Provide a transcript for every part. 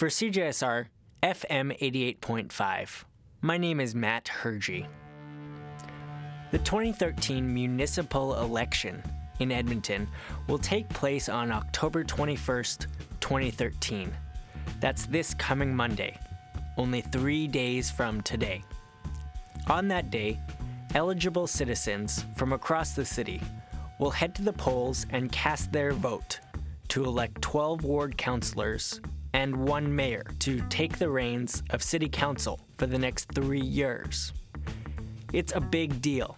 For CJSR FM 88.5, my name is Matt Hergy. The 2013 municipal election in Edmonton will take place on October 21st, 2013. That's this coming Monday, only three days from today. On that day, eligible citizens from across the city will head to the polls and cast their vote to elect 12 ward councillors and one mayor to take the reins of city council for the next three years. It's a big deal.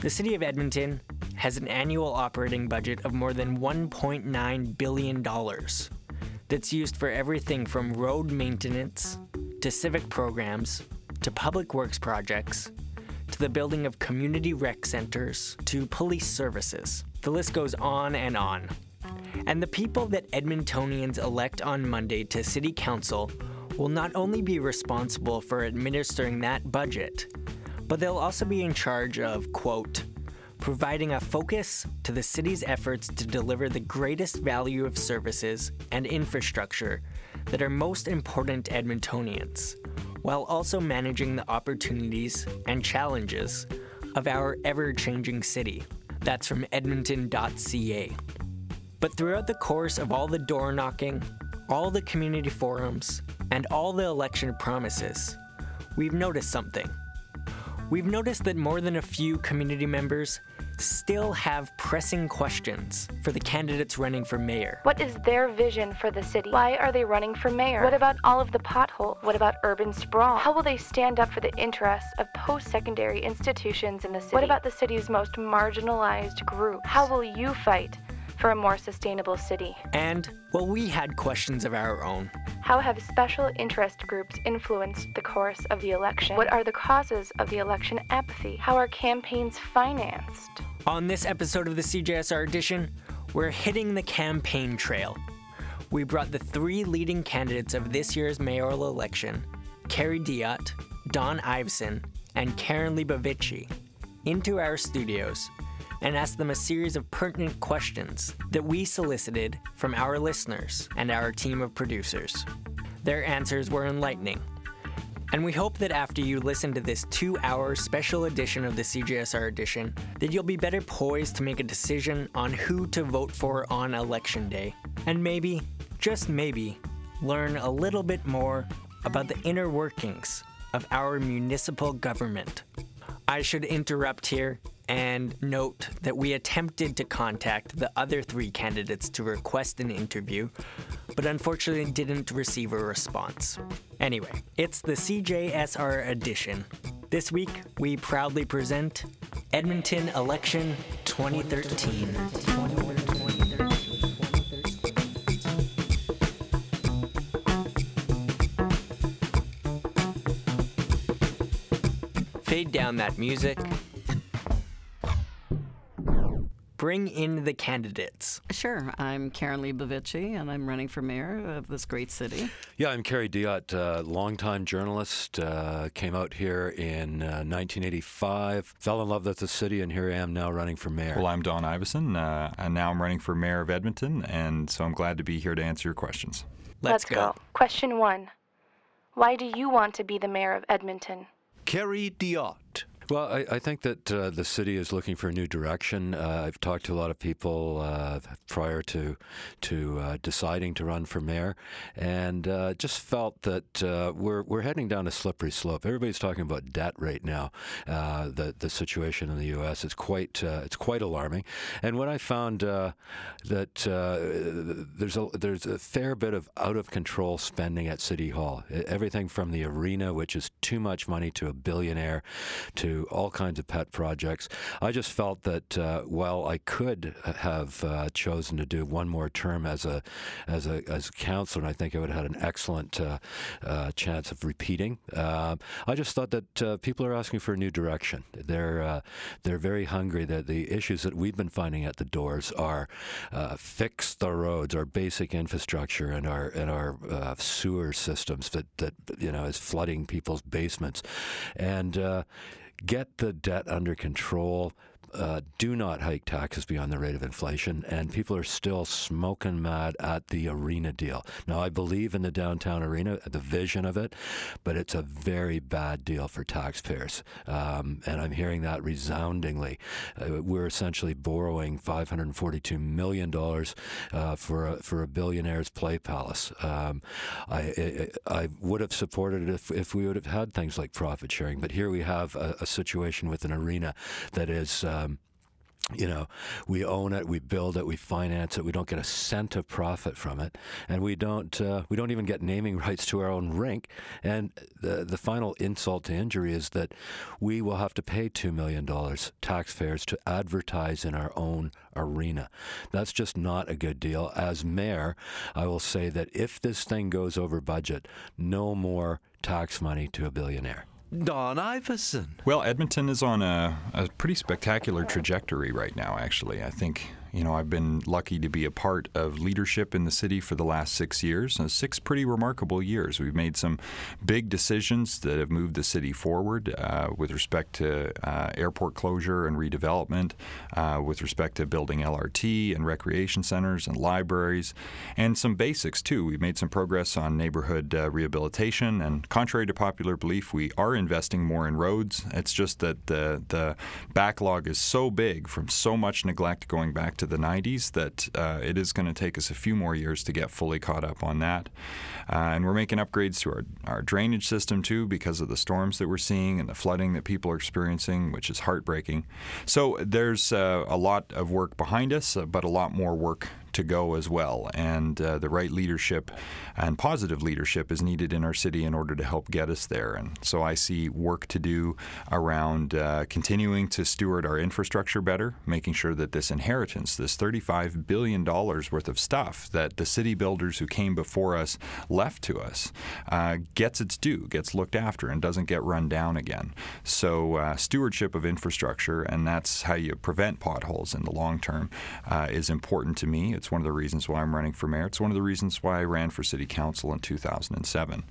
The city of Edmonton has an annual operating budget of more than $1.9 billion that's used for everything from road maintenance to civic programs to public works projects to the building of community rec centers to police services. The list goes on and on. And the people that Edmontonians elect on Monday to City Council will not only be responsible for administering that budget, but they'll also be in charge of, quote, providing a focus to the city's efforts to deliver the greatest value of services and infrastructure that are most important to Edmontonians, while also managing the opportunities and challenges of our ever changing city. That's from edmonton.ca. But throughout the course of all the door knocking, all the community forums, and all the election promises, we've noticed something. We've noticed that more than a few community members still have pressing questions for the candidates running for mayor. What is their vision for the city? Why are they running for mayor? What about all of the potholes? What about urban sprawl? How will they stand up for the interests of post secondary institutions in the city? What about the city's most marginalized groups? How will you fight for a more sustainable city? And, well, we had questions of our own. How have special interest groups influenced the course of the election? What are the causes of the election apathy? How are campaigns financed? On this episode of the CJSR edition, we're hitting the campaign trail. We brought the three leading candidates of this year's mayoral election, Kerry Diotte, Don Iveson, and Karen Leibovici, into our studios and asked them a series of pertinent questions that we solicited from our listeners and our team of producers. Their answers were enlightening. And we hope that after you listen to this two hour special edition of the CJSR edition, that you'll be better poised to make a decision on who to vote for on election day. And maybe, just maybe, learn a little bit more about the inner workings of our municipal government. I should interrupt here and note that we attempted to contact the other three candidates to request an interview, but unfortunately didn't receive a response. Anyway, it's the CJSR edition. This week, we proudly present Edmonton Election 2013. Fade down that music. Bring in the candidates. Sure. I'm Karen Leibovici, and I'm running for mayor of this great city. Yeah, I'm Kerry Diotte, uh, longtime journalist. Uh, came out here in uh, 1985, fell in love with the city, and here I am now running for mayor. Well, I'm Don Iveson, uh, and now I'm running for mayor of Edmonton, and so I'm glad to be here to answer your questions. Let's, go. Question one Why do you want to be the mayor of Edmonton? Kerry Diotte. Well, I, I think that uh, the city is looking for a new direction. Uh, I've talked to a lot of people uh, prior to to uh, deciding to run for mayor, and uh, just felt that uh, we're we're heading down a slippery slope. Everybody's talking about debt right now. the the situation in the U.S. is quite it's quite alarming. And when I found that there's a there's a fair bit of out of control spending at City Hall, everything from the arena, which is too much money to a billionaire, to all kinds of pet projects. I just felt that uh, while I could have uh, chosen to do one more term as a as a as a counselor, and I think I would have had an excellent uh, uh chance of repeating. Uh, I just thought that uh, people are asking for a new direction. They're they're very hungry. That the issues that we've been finding at the doors are fix the roads, our basic infrastructure, and our and our sewer systems that that you know is flooding people's basements, and get the debt under control, uh, do not hike taxes beyond the rate of inflation, and people are still smoking mad at the arena deal. Now, I believe in the downtown arena, the vision of it, but it's a very bad deal for taxpayers. Um, and I'm hearing that resoundingly. Uh, we're essentially borrowing $542 million uh, for, a, for a billionaire's play palace. Um, I, I, I, would have supported it if, if we would have had things like profit sharing, but here we have a, a situation with an arena that is. Um, you know, we own it, we build it, we finance it. We don't get a cent of profit from it, and we don't uh, we don't even get naming rights to our own rink. And the the final insult to injury is that we will have to pay two million dollars taxpayers to advertise in our own arena. That's just not a good deal. As mayor, I will say that if this thing goes over budget, no more tax money to a billionaire. Don Iveson. Well, Edmonton is on a, a pretty spectacular trajectory right now, actually. I think you know, I've been lucky to be a part of leadership in the city for the last six years, six pretty remarkable years. We've made some big decisions that have moved the city forward uh, with respect to uh, airport closure and redevelopment, uh, with respect to building LRT and recreation centers and libraries, and some basics too. We've made some progress on neighborhood uh, rehabilitation, and contrary to popular belief, we are investing more in roads. It's just that the the backlog is so big from so much neglect going back to the 90s that uh, it is going to take us a few more years to get fully caught up on that. Uh, and we're making upgrades to our, our drainage system too because of the storms that we're seeing and the flooding that people are experiencing, which is heartbreaking. So there's uh, a lot of work behind us, uh, but a lot more work to go as well. And uh, the right leadership and positive leadership is needed in our city in order to help get us there. And so I see work to do around uh, continuing to steward our infrastructure better, making sure that this inheritance, this $35 billion worth of stuff that the city builders who came before us left to us, uh, gets its due, gets looked after, and doesn't get run down again. So, uh, stewardship of infrastructure, and that's how you prevent potholes in the long term, uh, is important to me. It's one of the reasons why I'm running for mayor. It's one of the reasons why I ran for city council in 2007.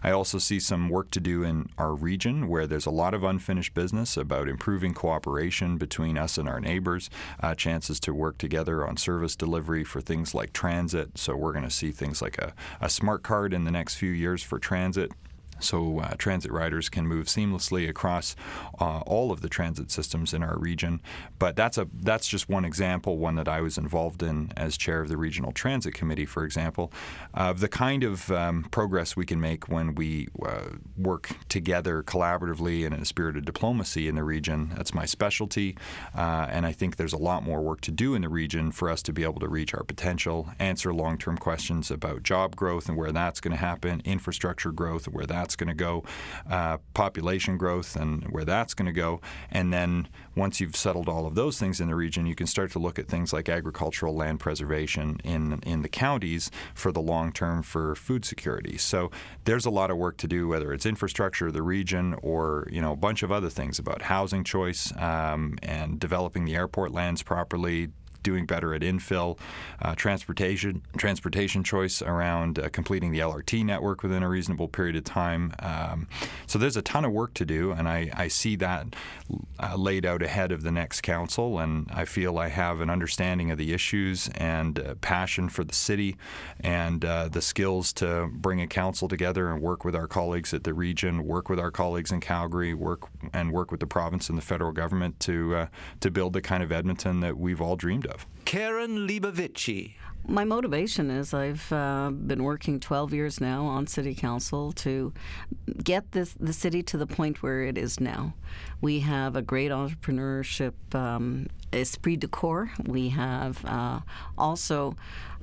I also see some work to do in our region where there's a lot of unfinished business about improving cooperation between us and our neighbors, uh, chances to work together on service delivery for things like transit. So we're going to see things like a, a smart card in the next few years for transit so uh, transit riders can move seamlessly across uh, all of the transit systems in our region. But that's a that's just one example, one that I was involved in as chair of the regional transit committee, for example, of the kind of um, progress we can make when we uh, work together collaboratively and in a spirit of diplomacy in the region. That's my specialty, uh, and I think there's a lot more work to do in the region for us to be able to reach our potential, answer long-term questions about job growth and where that's going to happen, infrastructure growth and where that's that's going to go, uh, population growth and where that's going to go. And then once you've settled all of those things in the region, you can start to look at things like agricultural land preservation in, in the counties for the long term for food security. So there's a lot of work to do, whether it's infrastructure, the region, or you know a bunch of other things about housing choice um, and developing the airport lands properly, doing better at infill, uh, transportation transportation choice around uh, completing the LRT network within a reasonable period of time. Um, so there's a ton of work to do, and I, I see that uh, laid out ahead of the next council, and I feel I have an understanding of the issues and uh, passion for the city and uh, the skills to bring a council together and work with our colleagues at the region, work with our colleagues in Calgary, work and work with the province and the federal government to uh, to build the kind of Edmonton that we've all dreamed of of. Karen Leibovici. My motivation is I've uh, been working 12 years now on city council to get this the city to the point where it is now. We have a great entrepreneurship um, esprit de corps. We have uh, also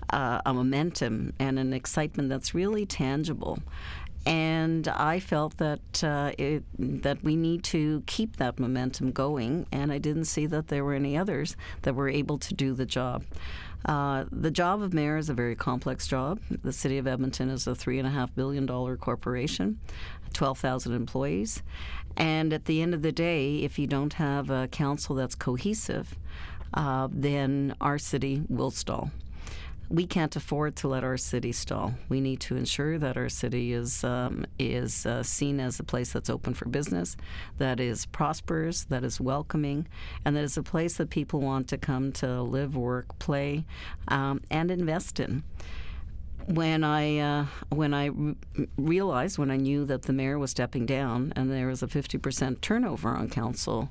uh, a momentum and an excitement that's really tangible and I felt that uh, it, that we need to keep that momentum going, and I didn't see that there were any others that were able to do the job. Uh, the job of mayor is a very complex job. The city of Edmonton is a three and a half billion dollar corporation, twelve thousand employees, and at the end of the day, if you don't have a council that's cohesive, uh, then our city will stall. We can't afford to let our city stall. We need to ensure that our city is um, is uh, seen as a place that's open for business, that is prosperous, that is welcoming, and that is a place that people want to come to live, work, play, um, and invest in when I uh, when I re- realized when I knew that the mayor was stepping down and there was a 50% turnover on council,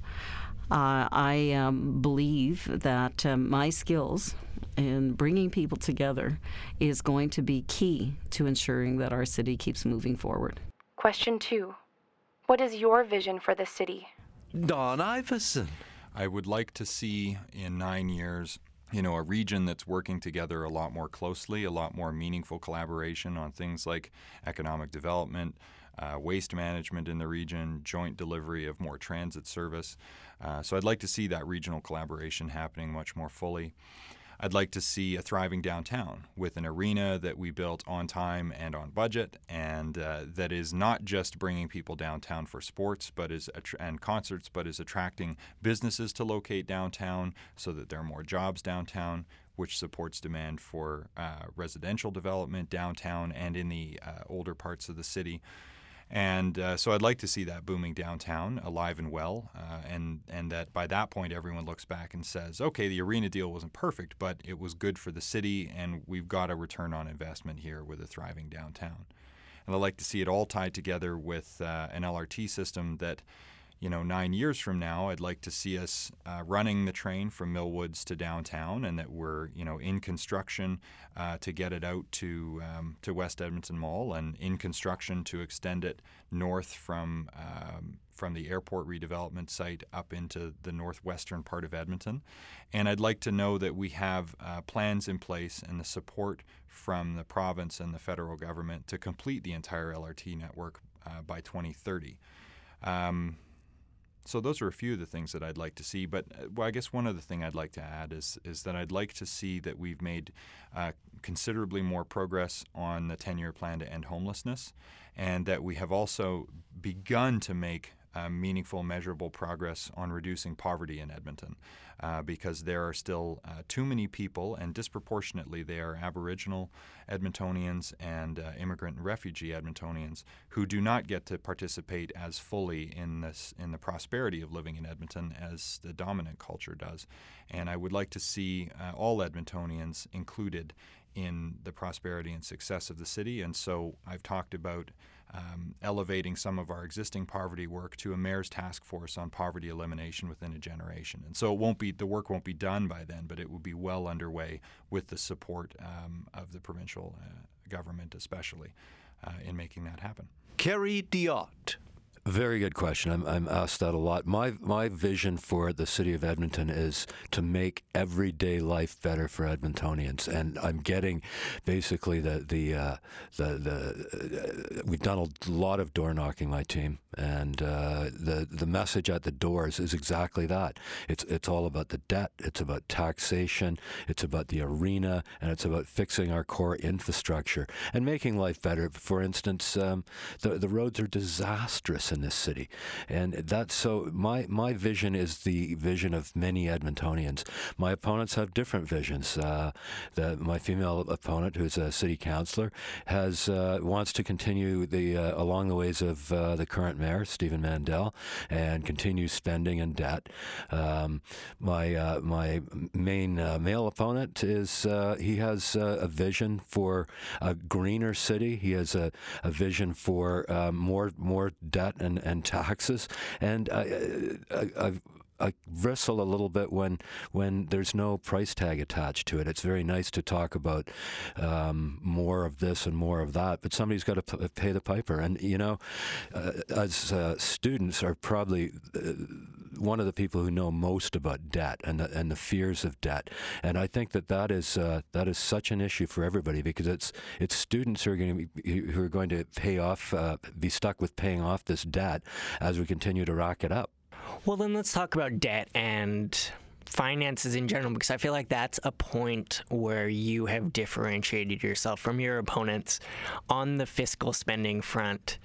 uh, I um, believe that um, my skills in bringing people together is going to be key to ensuring that our city keeps moving forward. Question two What is your vision for the city? Don Iveson. I would like to see in nine years, you know, a region that's working together a lot more closely, a lot more meaningful collaboration on things like economic development, uh, waste management in the region, joint delivery of more transit service. Uh, so I'd like to see that regional collaboration happening much more fully. I'd like to see a thriving downtown with an arena that we built on time and on budget, and uh, that is not just bringing people downtown for sports, but is and concerts, but is attracting businesses to locate downtown so that there are more jobs downtown, which supports demand for uh, residential development downtown and in the uh, older parts of the city. And uh, so I'd like to see that booming downtown alive and well, uh, and and that by that point everyone looks back and says, okay, the arena deal wasn't perfect, but it was good for the city, and we've got a return on investment here with a thriving downtown. And I'd like to see it all tied together with uh, an LRT system that you know, nine years from now, I'd like to see us uh, running the train from Millwoods to downtown, and that we're, you know, in construction uh, to get it out to um, to West Edmonton Mall, and in construction to extend it north from um, from the airport redevelopment site up into the northwestern part of Edmonton. And I'd like to know that we have uh, plans in place and the support from the province and the federal government to complete the entire LRT network uh, by 2030. Um, so those are a few of the things that I'd like to see. But uh, well, I guess one other thing I'd like to add is is that I'd like to see that we've made uh, considerably more progress on the 10-year plan to end homelessness, and that we have also begun to make uh, meaningful, measurable progress on reducing poverty in Edmonton uh, because there are still uh, too many people, and disproportionately, they are Aboriginal Edmontonians and uh, immigrant and refugee Edmontonians who do not get to participate as fully in this in the prosperity of living in Edmonton as the dominant culture does. And I would like to see uh, all Edmontonians included in the prosperity and success of the city. And so I've talked about um, elevating some of our existing poverty work to a mayor's task force on poverty elimination within a generation. And so it won't be the work won't be done by then, but it will be well underway with the support um, of the provincial uh, government, especially uh, in making that happen. Kerry Diotte. Very good question. I'm, I'm asked that a lot. My my vision for the city of Edmonton is to make everyday life better for Edmontonians, and I'm getting basically the the uh, the the uh, we've done a lot of door knocking, my team, and uh, the the message at the doors is exactly that. It's it's all about the debt. It's about taxation. It's about the arena, and it's about fixing our core infrastructure and making life better. For instance, um, the the roads are disastrous in this city, and that's so. My my vision is the vision of many Edmontonians. My opponents have different visions. Uh, the, my female opponent, who's a city councillor, has uh, wants to continue the uh, along the ways of uh, the current mayor Stephen Mandel and continue spending and debt. Um, my uh, my main uh, male opponent is he has a vision for a greener city. He has a, a vision for more more debt and, and taxes. And I, I, I've I bristle a little bit when when there's no price tag attached to it. It's very nice to talk about um, more of this and more of that, but somebody's got to p- pay the piper. And you know, uh, as uh, students are probably. Uh, one of the people who know most about debt and the, and the fears of debt, and I think that that is uh, that is such an issue for everybody because it's it's students who are going to be, who are going to pay off uh, be stuck with paying off this debt as we continue to rack it up. Well, then let's talk about debt and finances in general because I feel like that's a point where you have differentiated yourself from your opponents on the fiscal spending front.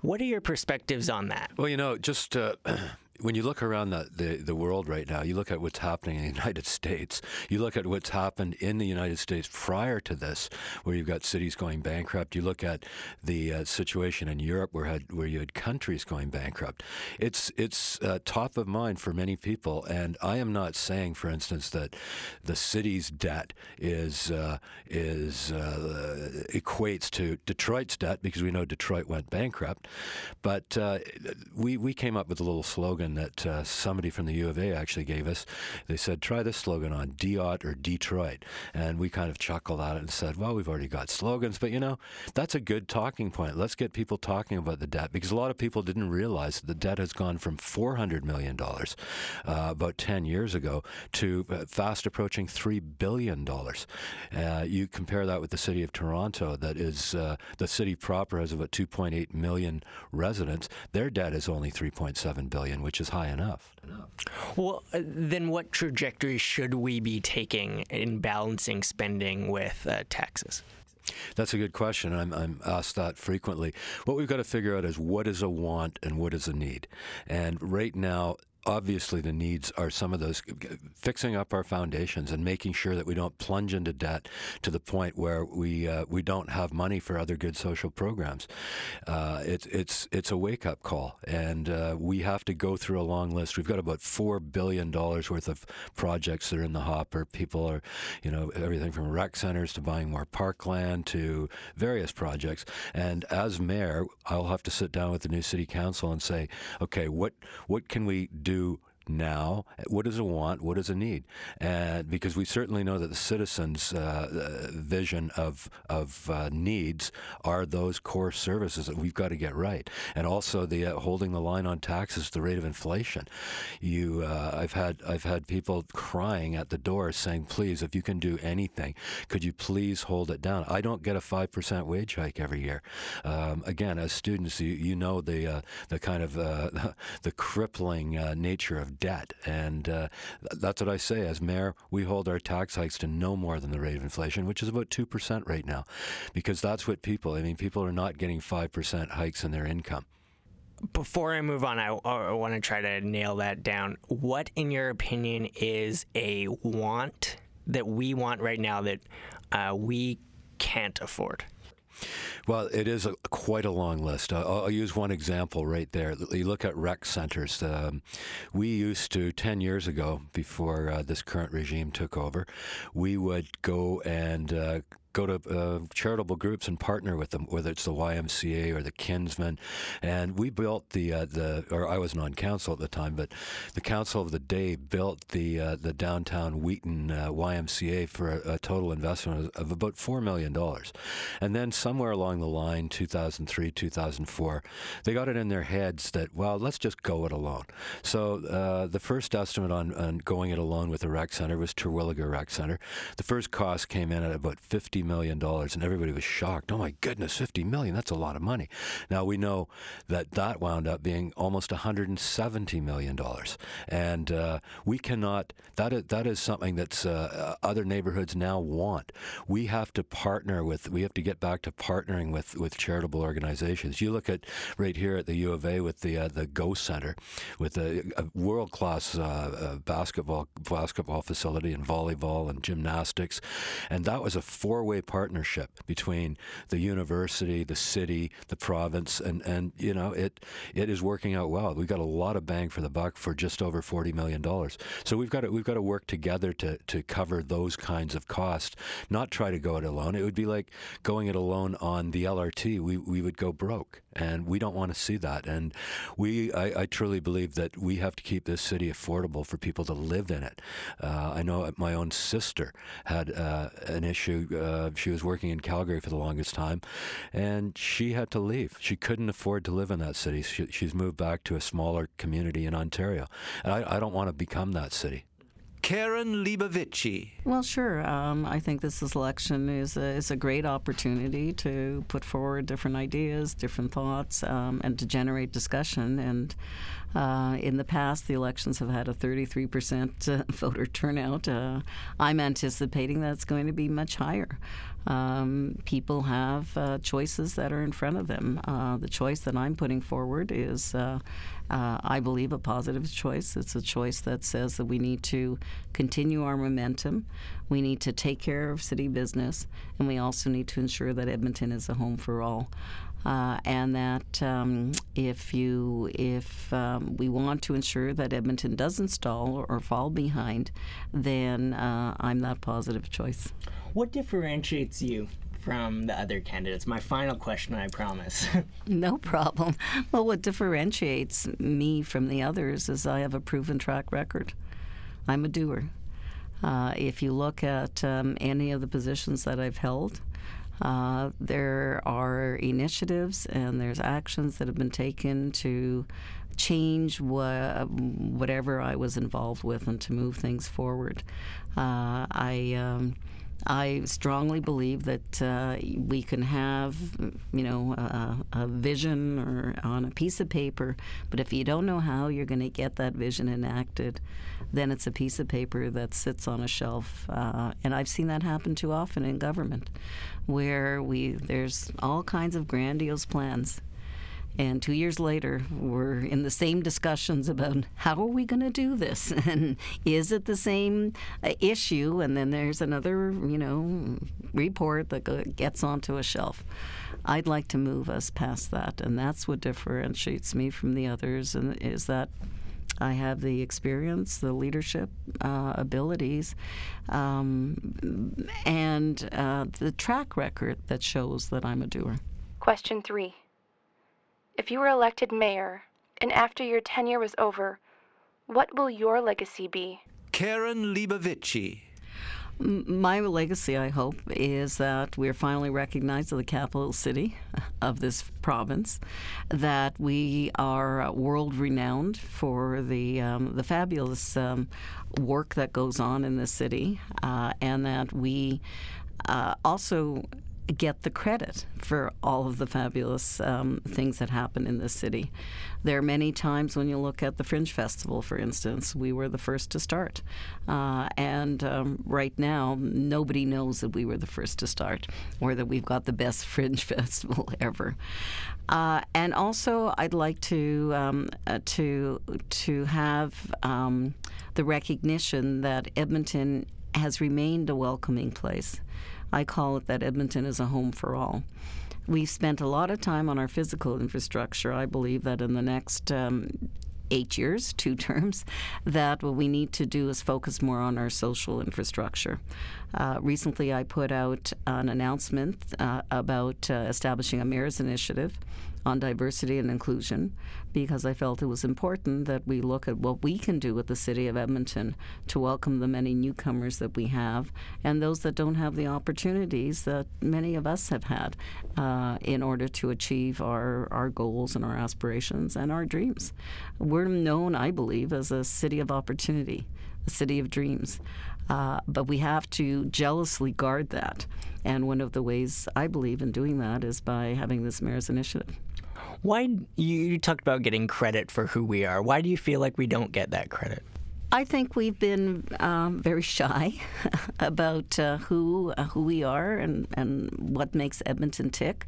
What are your perspectives on that? Well, you know, just uh, when you look around the, the, the, world right now, you look at what's happening in the United States, you look at what's happened in the United States prior to this, where you've got cities going bankrupt, you look at the uh, situation in Europe where, had, where you had countries going bankrupt. It's, it's uh, top of mind for many people. And I am not saying, for instance, that the city's debt is, uh, is uh, equates to Detroit's debt because we know Detroit went bankrupt. But uh, we, we came up with a little slogan that uh, somebody from the U of A actually gave us. They said, try this slogan on Diotte or Detroit. And we kind of chuckled at it and said, well, we've already got slogans. But you know, that's a good talking point. Let's get people talking about the debt because a lot of people didn't realize that the debt has gone from $400 million uh, about 10 years ago to uh, fast approaching $3 billion. Uh, you compare that with the city of Toronto, that is, uh, the city proper has about 2.8 million residents. Their debt is only 3.7 billion, which is high enough. Well, uh, then what trajectory should we be taking in balancing spending with uh, taxes? That's a good question. I'm, I'm, asked that frequently. What we've got to figure out is what is a want and what is a need. And right now, obviously the needs are some of those fixing up our foundations and making sure that we don't plunge into debt to the point where we uh, we don't have money for other good social programs. Uh, it's it's it's a wake up call, and uh, we have to go through a long list. We've got about four billion dollars worth of projects that are in the hopper. People are, you know, everything from rec centers to buying more parkland to various projects. And as mayor, I'll have to sit down with the new city council and say, okay, what what can we do to now? What does it want? What does it need? And because we certainly know that the citizens' uh, vision of of uh, needs are those core services that we've got to get right, and also the uh, holding the line on taxes, the rate of inflation. You, uh, I've had I've had people crying at the door saying, "Please, if you can do anything, could you please hold it down?" I don't get a five percent wage hike every year. Um, again, as students, you, you know the uh, the kind of uh, the crippling nature of debt. And uh, that's what I say. As mayor, we hold our tax hikes to no more than the rate of inflation, which is about 2% right now, because that's what people, I mean, people are not getting 5% hikes in their income. Before I move on, I, I want to try to nail that down. What, in your opinion, is a want that we want right now that uh, we can't afford? Well, it is a, quite a long list. I'll, I'll, use one example right there. You look at rec centers. Um, we used to, 10 years ago, before uh, this current regime took over, we would go and uh, go to uh, charitable groups and partner with them, whether it's the YMCA or the Kinsmen. And we built the uh, the, or I wasn't on council at the time, but the council of the day built the uh, the downtown Wheaton uh, YMCA for a, a, total investment of about four million dollars. And then somewhere along the line, 2003, 2004, they got it in their heads that well, let's just go it alone. So uh, the first estimate on, on going it alone with the rec center was Terwilliger Rec Center. The first cost came in at about 50 million dollars, and everybody was shocked. Oh my goodness, fifty million! That's a lot of money. Now we know that that wound up being almost 170 million dollars, and uh, we cannot. That is, that is something that uh, other neighborhoods now want. We have to partner with. We have to get back to partnering with with charitable organizations. You look at right here at the U of A with the uh, the Go Center, with a, world class uh, uh, basketball basketball facility and volleyball and gymnastics, and that was a four way partnership between the university, the city, the province, and, and you know it it is working out well. We've got a lot of bang for the buck for just over forty million dollars. So we've got to we've got to work together to to cover those kinds of costs. Not try to go it alone. It would be like going it alone on the LRT. We we would go broke and we don't want to see that. And we, I, I, truly believe that we have to keep this city affordable for people to live in it. Uh, I know my own sister had uh, an issue. Uh, she was working in Calgary for the longest time, and she had to leave. She couldn't afford to live in that city. She, she's moved back to a smaller community in Ontario, and I, I don't want to become that city. Karen Leibovici. Well, sure. Um, I think this election is a, is a great opportunity to put forward different ideas, different thoughts, um, and to generate discussion. And uh, in the past, the elections have had a 33% uh, voter turnout. Uh, I'm anticipating that's going to be much higher. Um, people have uh, choices that are in front of them. Uh, the choice that I'm putting forward is, uh, uh, I believe, a positive choice. It's a choice that says that we need to continue our momentum, we need to take care of city business, and we also need to ensure that Edmonton is a home for all. Uh, and that um, if you if um, we want to ensure that Edmonton doesn't stall or, or fall behind, then uh, I'm that positive choice. What differentiates you from the other candidates? My final question, I promise. no problem. Well, what differentiates me from the others is I have a proven track record. I'm a doer. Uh, if you look at um, any of the positions that I've held, uh, there are initiatives and there's actions that have been taken to change wha- whatever I was involved with and to move things forward. Uh, I. Um, I strongly believe that uh, we can have, you know, a, a, vision or on a piece of paper, but if you don't know how you're going to get that vision enacted, then it's a piece of paper that sits on a shelf. Uh, and I've seen that happen too often in government, where we there's all kinds of grandiose plans and two years later, we're in the same discussions about how are we going to do this, and is it the same uh, issue? And then there's another, you know, report that gets onto a shelf. I'd like to move us past that, and that's what differentiates me from the others, and is that I have the experience, the leadership uh, abilities, um, and uh, the track record that shows that I'm a doer. Question three. If you were elected mayor, and after your tenure was over, what will your legacy be? Karen Leibovici. My legacy, I hope, is that we're finally recognized as the capital city of this province, that we are world renowned for the um, the fabulous um, work that goes on in the city, uh, and that we uh, also get the credit for all of the fabulous um, things that happen in this city. There are many times when you look at the Fringe Festival, for instance, we were the first to start. Uh, and um, right now, nobody knows that we were the first to start or that we've got the best Fringe Festival ever. Uh, and also, I'd like to um, uh, to to have um, the recognition that Edmonton has remained a welcoming place. I call it that Edmonton is a home for all. We've spent a lot of time on our physical infrastructure. I believe that in the next um, eight years, two terms, that what we need to do is focus more on our social infrastructure. Uh, recently, I put out an announcement uh, about uh, establishing a mayor's initiative on diversity and inclusion because I felt it was important that we look at what we can do with the city of Edmonton to welcome the many newcomers that we have and those that don't have the opportunities that many of us have had uh, in order to achieve our, our goals and our aspirations and our dreams. We're known, I believe, as a city of opportunity, a city of dreams. Uh, but we have to jealously guard that. And one of the ways I believe in doing that is by having this mayor's initiative. Why you talked about getting credit for who we are? Why do you feel like we don't get that credit? I think we've been um, very shy about uh, who uh, who we are and, and what makes Edmonton tick.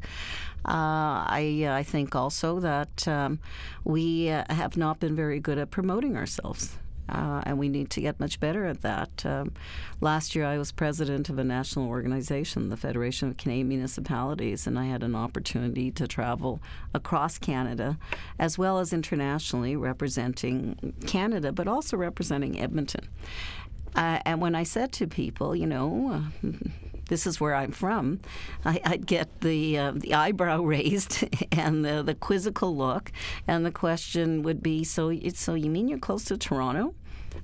Uh, I I think also that um, we uh, have not been very good at promoting ourselves uh, and we need to get much better at that. Um, last year, I was president of a national organization, the Federation of Canadian Municipalities, and I had an opportunity to travel across Canada as well as internationally, representing Canada, but also representing Edmonton. Uh, and when I said to people, you know, uh, this is where I'm from, I, would get the uh, the eyebrow raised and the, the quizzical look, and the question would be, so so you mean you're close to Toronto?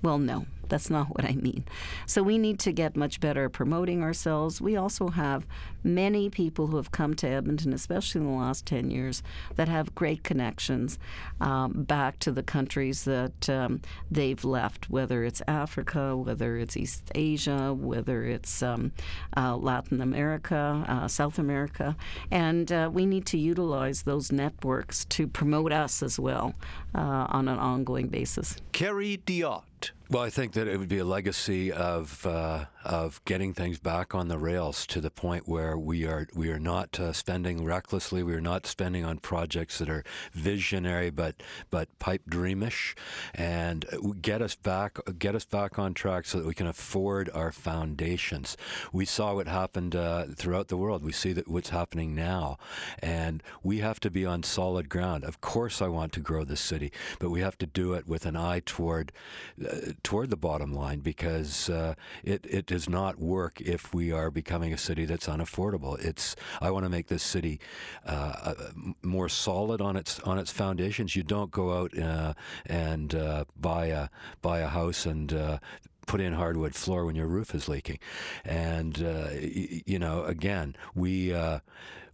Well, no. That's not what I mean. So we need to get much better at promoting ourselves. We also have many people who have come to Edmonton, especially in the last 10 years, that have great connections um, back to the countries that um, they've left, whether it's Africa, whether it's East Asia, whether it's um, uh, Latin America, uh, South America. And uh, we need to utilize those networks to promote us as well uh, on an ongoing basis. Kerry Diotte. Well, I think that it would be a legacy of uh, of getting things back on the rails to the point where we are we are not uh, spending recklessly. We are not spending on projects that are visionary but but pipe dreamish, and get us back get us back on track so that we can afford our foundations. We saw what happened uh, throughout the world. We see that what's happening now, and we have to be on solid ground. Of course, I want to grow the city, but we have to do it with an eye toward uh, toward the bottom line because uh, it, it does not work if we are becoming a city that's unaffordable. It's I want to make this city uh, uh, more solid on its on its foundations. You don't go out uh, and uh, buy a buy a house and uh, put in hardwood floor when your roof is leaking. And uh, y- you know, again, we uh,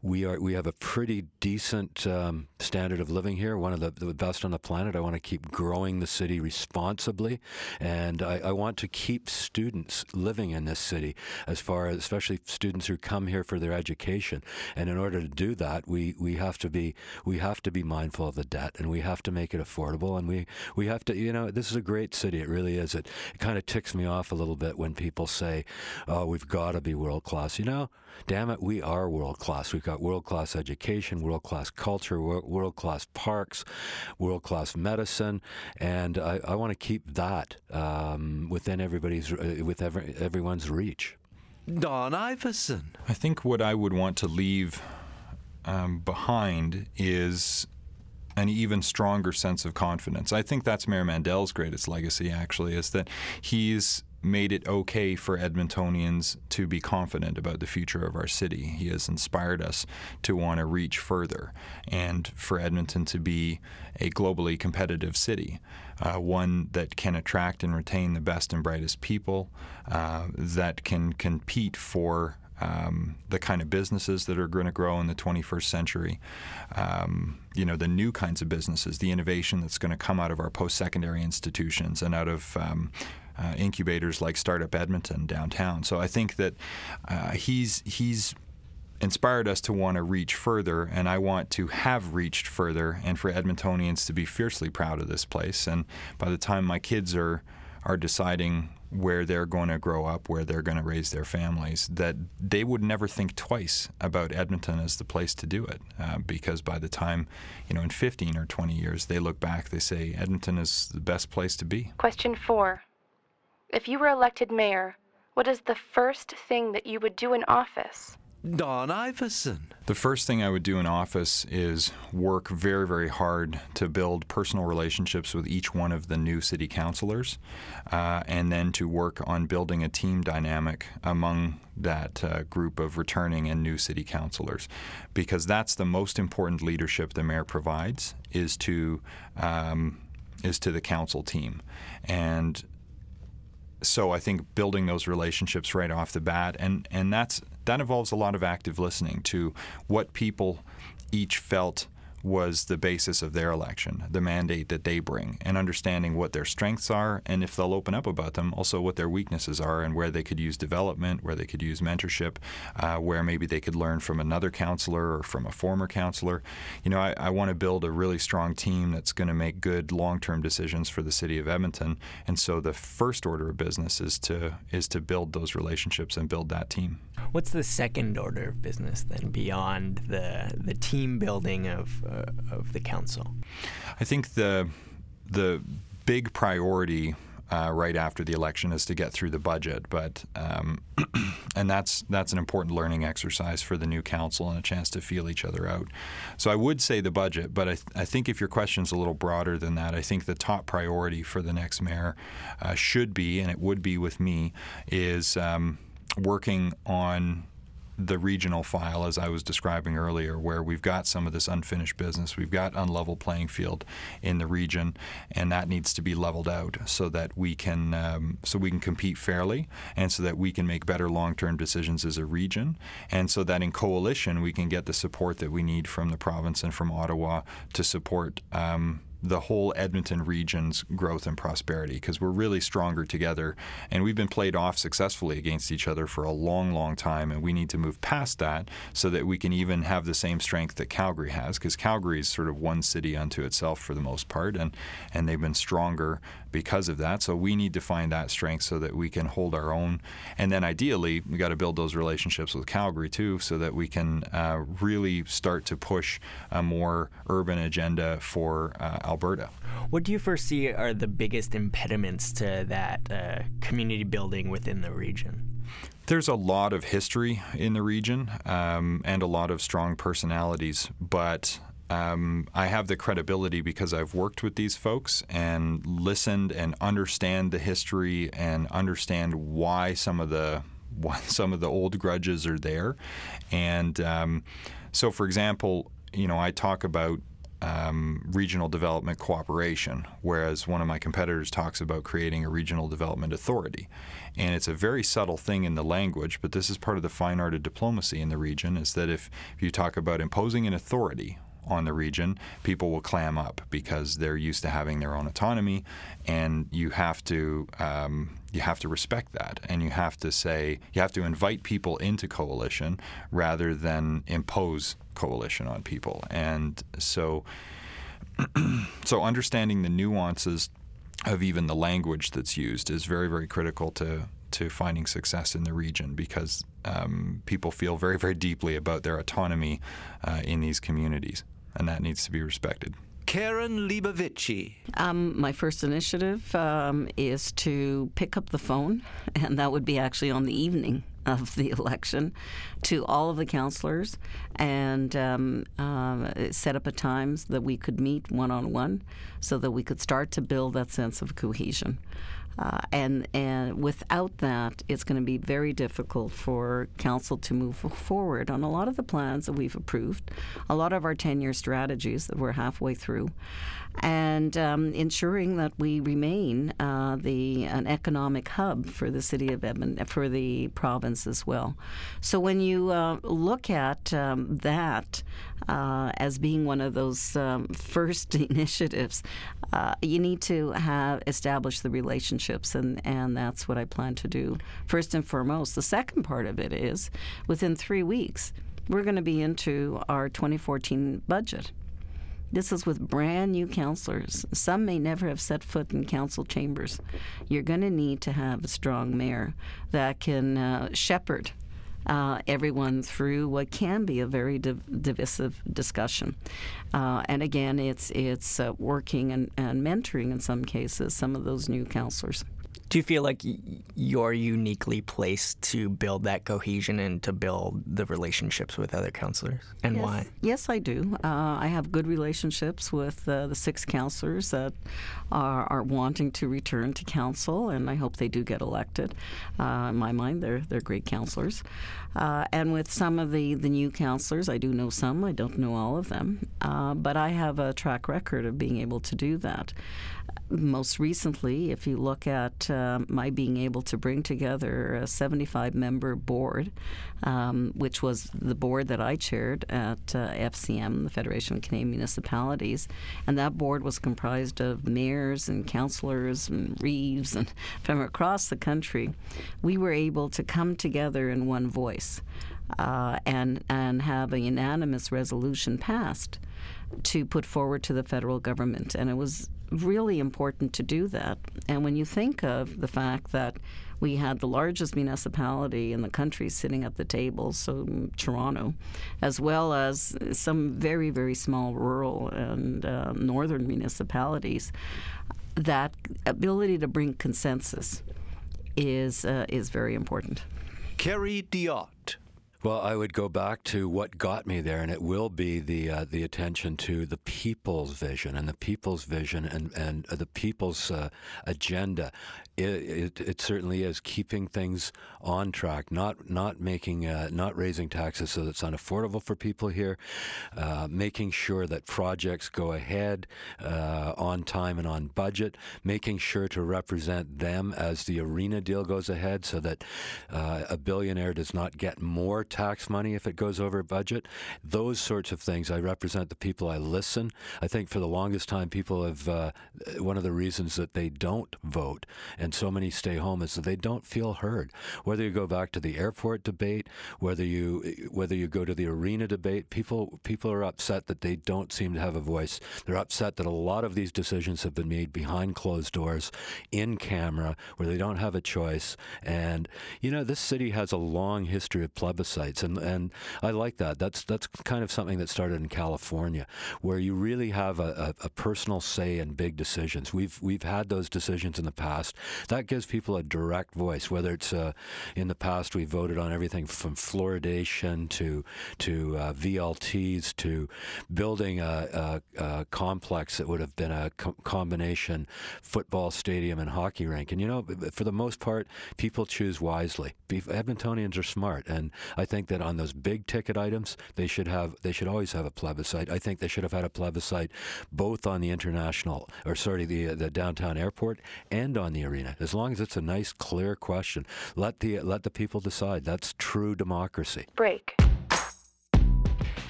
we are we have a pretty decent um, standard of living here, one of the, the best on the planet. I want to keep growing the city responsibly, and I, I want to keep students living in this city, as far as especially students who come here for their education. And in order to do that, we, we have to be we have to be mindful of the debt, and we have to make it affordable, and we we have to you know this is a great city. It really is. It, it kind of ticks me off a little bit when people say, "Oh, we've got to be world class." You know, damn it, we are world class. We've got world class education, world class culture, world class parks, world class medicine, and I, I want to keep that um, within everybody's uh, with every, everyone's reach. Don Iveson. I think what I would want to leave um, behind is an even stronger sense of confidence. I think that's Mayor Mandel's greatest legacy, actually, is that he's made it okay for Edmontonians to be confident about the future of our city. He has inspired us to want to reach further and for Edmonton to be a globally competitive city, uh, one that can attract and retain the best and brightest people, uh, that can compete for um, the kind of businesses that are going to grow in the 21st century, um, you know, the new kinds of businesses, the innovation that's going to come out of our post secondary institutions and out of um, uh, incubators like Startup Edmonton downtown. So I think that uh, he's he's inspired us to want to reach further, and I want to have reached further, and for Edmontonians to be fiercely proud of this place. And by the time my kids are are deciding where they're going to grow up, where they're going to raise their families, that they would never think twice about Edmonton as the place to do it. Uh, because by the time, you know, in 15 or 20 years, they look back, they say Edmonton is the best place to be. Question four if you were elected mayor, what is the first thing that you would do in office? Don Iveson. The first thing I would do in office is work very, very hard to build personal relationships with each one of the new city councilors, uh, and then to work on building a team dynamic among that uh, group of returning and new city councilors, because that's the most important leadership the mayor provides is to um, is to the council team, and so I think building those relationships right off the bat, and and that's that involves a lot of active listening to what people each felt was the basis of their election, the mandate that they bring, and understanding what their strengths are, and if they'll open up about them, also what their weaknesses are, and where they could use development, where they could use mentorship, uh, where maybe they could learn from another counselor or from a former counselor. You know, I, I want to build a really strong team that's going to make good long-term decisions for the city of Edmonton, and so the first order of business is to is to build those relationships and build that team. What's the second order of business then beyond the the team building of of the council? I think the the big priority uh, right after the election is to get through the budget, but um, and that's that's an important learning exercise for the new council and a chance to feel each other out. So I would say the budget, but I, th- I think if your question's a little broader than that, I think the top priority for the next mayor uh, should be, and it would be with me, is um, working on the regional file, as I was describing earlier, where we've got some of this unfinished business. We've got unlevel playing field in the region, and that needs to be leveled out so that we can um, so we can compete fairly, and so that we can make better long-term decisions as a region, and so that in coalition we can get the support that we need from the province and from Ottawa to support. Um, the whole Edmonton region's growth and prosperity because we're really stronger together. And we've been played off successfully against each other for a long, long time. And we need to move past that so that we can even have the same strength that Calgary has because Calgary is sort of one city unto itself for the most part. And, and they've been stronger because of that. So we need to find that strength so that we can hold our own. And then ideally, we got to build those relationships with Calgary too so that we can uh, really start to push a more urban agenda for uh, Alberta. What do you foresee are the biggest impediments to that uh, community building within the region? There's a lot of history in the region um, and a lot of strong personalities, but um, I have the credibility because I've worked with these folks and listened and understand the history and understand why some of the why some of the old grudges are there. And um, so, for example, you know, I talk about um, regional development cooperation, whereas one of my competitors talks about creating a regional development authority. And it's a very subtle thing in the language, but this is part of the fine art of diplomacy in the region is that if, if you talk about imposing an authority on the region, people will clam up because they're used to having their own autonomy, and you have to um, you have to respect that, and you have to say you have to invite people into coalition rather than impose coalition on people, and so so understanding the nuances of even the language that's used is very very critical to to finding success in the region because um, people feel very, very deeply about their autonomy uh, in these communities and that needs to be respected. Karen Leibovici. Um, my first initiative um, is to pick up the phone, and that would be actually on the evening of the election, to all of the councillors and um, uh, set up a times that we could meet one on one so that we could start to build that sense of cohesion. Uh, and and without that, it's going to be very difficult for council to move forward on a lot of the plans that we've approved, a lot of our ten-year strategies that we're halfway through, and um, ensuring that we remain uh, the an economic hub for the city of Edmonton, for the province as well. So when you uh, look at um, that uh, as being one of those um, first initiatives, uh, you need to have established the relationships, and, and that's what I plan to do first and foremost. The second part of it is within three weeks, we're going to be into our 2014 budget. This is with brand new councillors. Some may never have set foot in council chambers. You're going to need to have a strong mayor that can uh, shepherd uh, everyone through what can be a very div- divisive discussion. Uh, and again, it's it's uh, working and, and mentoring in some cases some of those new councillors. Do you feel like you're uniquely placed to build that cohesion and to build the relationships with other councillors? And yes. why? Yes, I do. Uh, I have good relationships with uh, the six councillors that are, are, wanting to return to council, and I hope they do get elected. Uh, in my mind, they're, they're great councillors. Uh, and with some of the, the new councillors, I do know some, I don't know all of them, uh, but I have a track record of being able to do that most recently, if you look at uh, my being able to bring together a 75 member board, um, which was the board that I chaired at uh, FCM, the Federation of Canadian Municipalities, and that board was comprised of mayors and councillors and reeves and from across the country, we were able to come together in one voice uh, and, and have a unanimous resolution passed to put forward to the federal government. And it was really important to do that. And when you think of the fact that we had the largest municipality in the country sitting at the table, so Toronto, as well as some very, very small rural and uh, northern municipalities, that ability to bring consensus is uh, is very important. Kerry Diotte. Well, I would go back to what got me there, and it will be the uh, the attention to the people's vision and the people's vision and and uh, the people's uh, agenda. It, it, it, certainly is keeping things on track, not not making uh, not raising taxes so that it's unaffordable for people here, uh, making sure that projects go ahead uh, on time and on budget, making sure to represent them as the arena deal goes ahead, so that a billionaire does not get more tax money if it goes over budget. Those sorts of things. I represent the people. I listen. I think for the longest time, people have uh, one of the reasons that they don't vote and so many stay home is that they don't feel heard. Whether you go back to the airport debate, whether you whether you go to the arena debate, people people are upset that they don't seem to have a voice. They're upset that a lot of these decisions have been made behind closed doors, in camera, where they don't have a choice. And you know, this city has a long history of and and I like that. That's that's kind of something that started in California, where you really have a, a, a personal say in big decisions. We've we've had those decisions in the past. That gives people a direct voice. Whether it's uh, in the past, we voted on everything from fluoridation to to uh, VLTs to building a, a, a, complex that would have been a co- combination football stadium and hockey rink. And you know, for the most part, people choose wisely. Edmontonians are smart, and think that on those big ticket items, they should have they should always have a plebiscite. I think they should have had a plebiscite both on the international or sorry the the downtown airport and on the arena. As long as it's a nice, clear question, let the let the people decide. That's true democracy. Break.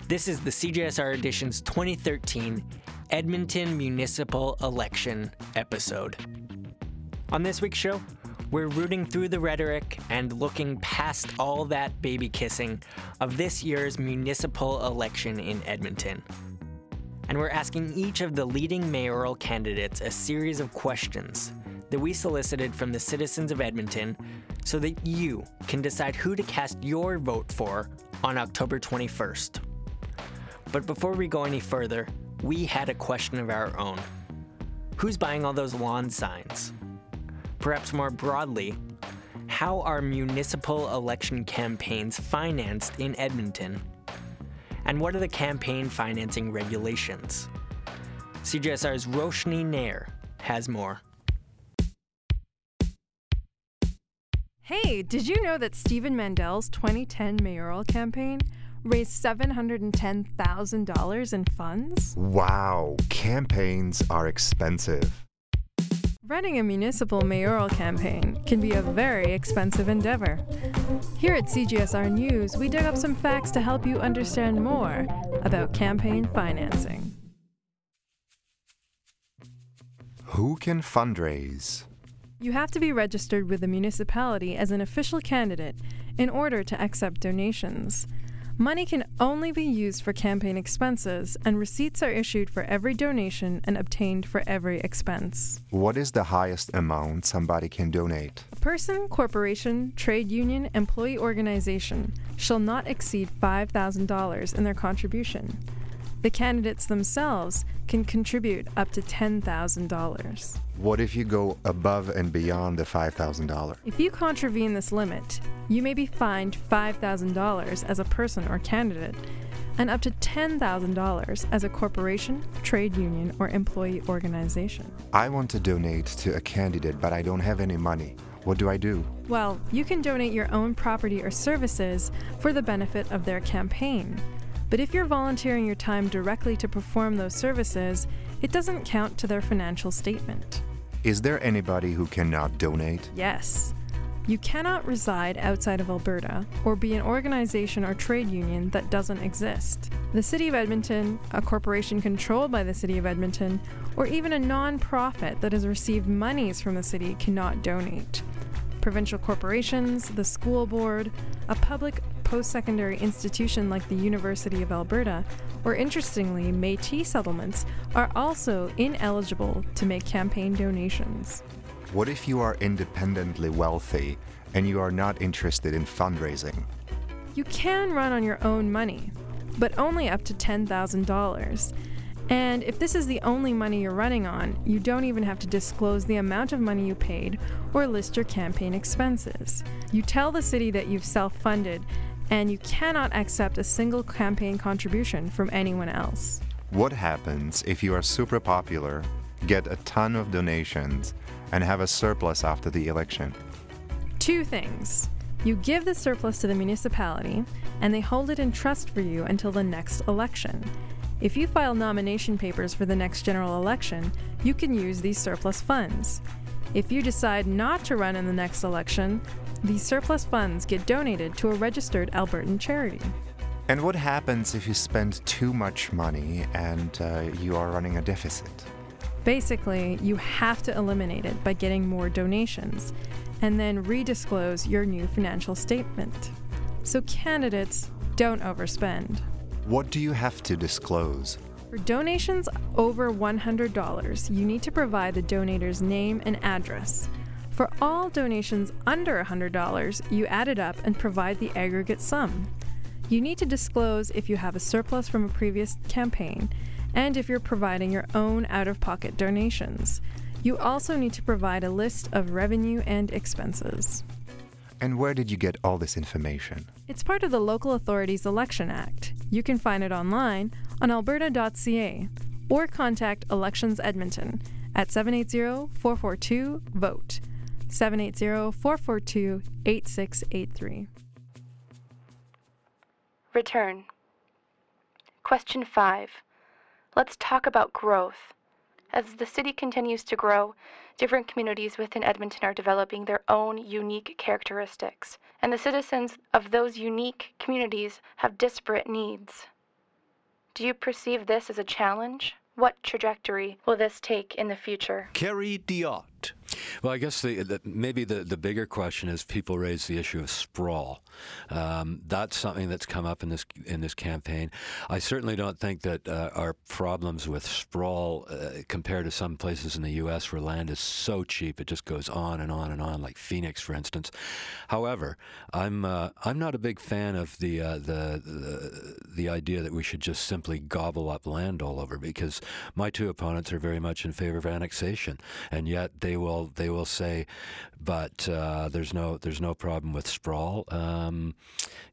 This is the CJSR Edition's 2013 Edmonton Municipal Election episode. On this week's show, we're rooting through the rhetoric and looking past all that baby kissing of this year's municipal election in Edmonton. And we're asking each of the leading mayoral candidates a series of questions that we solicited from the citizens of Edmonton so that you can decide who to cast your vote for on October 21st. But before we go any further, we had a question of our own. Who's buying all those lawn signs? Perhaps more broadly, how are municipal election campaigns financed in Edmonton? And what are the campaign financing regulations? CJSR's Roshni Nair has more. Hey, did you know that Stephen Mandel's 2010 mayoral campaign raised $710,000 in funds? Wow, campaigns are expensive. Running a municipal mayoral campaign can be a very expensive endeavor. Here at CJSR News, we dug up some facts to help you understand more about campaign financing. Who can fundraise? You have to be registered with the municipality as an official candidate in order to accept donations. Money can only be used for campaign expenses, and receipts are issued for every donation and obtained for every expense. What is the highest amount somebody can donate? A person, corporation, trade union, employee organization shall not exceed $5,000 in their contribution. The candidates themselves can contribute up to $10,000. What if you go above and beyond the $5,000? If you contravene this limit, you may be fined $5,000 as a person or candidate and up to $10,000 as a corporation, trade union, or employee organization. I want to donate to a candidate, but I don't have any money. What do I do? Well, you can donate your own property or services for the benefit of their campaign. But if you're volunteering your time directly to perform those services, it doesn't count to their financial statement. Is there anybody who cannot donate? Yes. You cannot reside outside of Alberta or be an organization or trade union that doesn't exist. The City of Edmonton, a corporation controlled by the City of Edmonton, or even a non profit that has received monies from the city cannot donate. Provincial corporations, the school board, a public post secondary institution like the University of Alberta, or interestingly, Metis settlements, are also ineligible to make campaign donations. What if you are independently wealthy and you are not interested in fundraising? You can run on your own money, but only up to $10,000. And if this is the only money you're running on, you don't even have to disclose the amount of money you paid or list your campaign expenses. You tell the city that you've self funded and you cannot accept a single campaign contribution from anyone else. What happens if you are super popular, get a ton of donations, and have a surplus after the election? Two things. You give the surplus to the municipality, and they hold it in trust for you until the next election. If you file nomination papers for the next general election, you can use these surplus funds. If you decide not to run in the next election, these surplus funds get donated to a registered Albertan charity. And what happens if you spend too much money and uh, you are running a deficit? Basically, you have to eliminate it by getting more donations and then redisclose your new financial statement. So candidates don't overspend. What do you have to disclose? For donations over $100, you need to provide the donator's name and address. For all donations under $100, you add it up and provide the aggregate sum. You need to disclose if you have a surplus from a previous campaign and if you're providing your own out of pocket donations. You also need to provide a list of revenue and expenses. And where did you get all this information? It's part of the Local Authorities Election Act. You can find it online on alberta.ca or contact Elections Edmonton at 780 442 VOTE. 780 442 8683. Return. Question 5. Let's talk about growth. As the city continues to grow, different communities within Edmonton are developing their own unique characteristics, and the citizens of those unique communities have disparate needs. Do you perceive this as a challenge? What trajectory will this take in the future? Kerry Diotte. Well, I guess the, the, maybe the, the bigger question is people raise the issue of sprawl. Um, that's something that's come up in this in this campaign. I certainly don't think that uh, our problems with sprawl uh, compared to some places in the U.S. where land is so cheap it just goes on and on and on, like Phoenix, for instance. However, I'm uh, I'm not a big fan of the, uh, the the the idea that we should just simply gobble up land all over because my two opponents are very much in favor of annexation, and yet they will they will say, but uh, there's no there's no problem with sprawl. Um,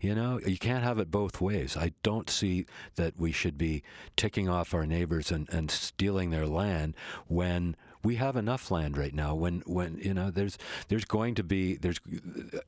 you know, you can't have it both ways. I don't see that we should be ticking off our neighbors and, and stealing their land when we have enough land right now. When when you know there's there's going to be there's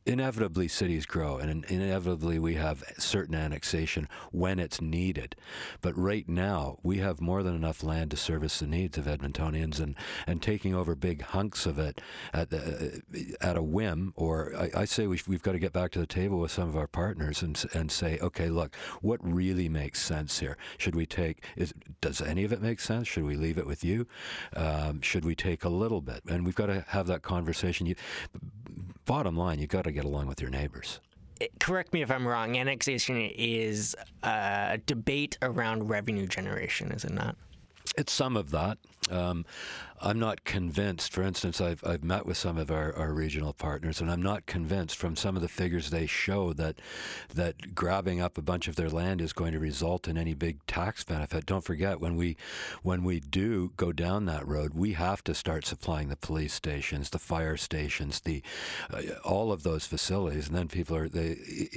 inevitably cities grow and inevitably we have certain annexation when it's needed. But right now we have more than enough land to service the needs of Edmontonians and and taking over big hunks of it at the, at a whim or I, I say we've, we've got to get back to the table with some of our partners and and say okay look what really makes sense here should we take is does any of it make sense should we leave it with you um, should we take a little bit and we've got to have that conversation you, bottom line you've got to get along with your neighbors correct me if I'm wrong, annexation is a debate around revenue generation, is it not? It's some of that. Um, I'm not convinced. For instance, I've, I've met with some of our, our regional partners, and I'm not convinced from some of the figures they show that that grabbing up a bunch of their land is going to result in any big tax benefit. Don't forget when we when we do go down that road, we have to start supplying the police stations, the fire stations, the uh, all of those facilities, and then people are they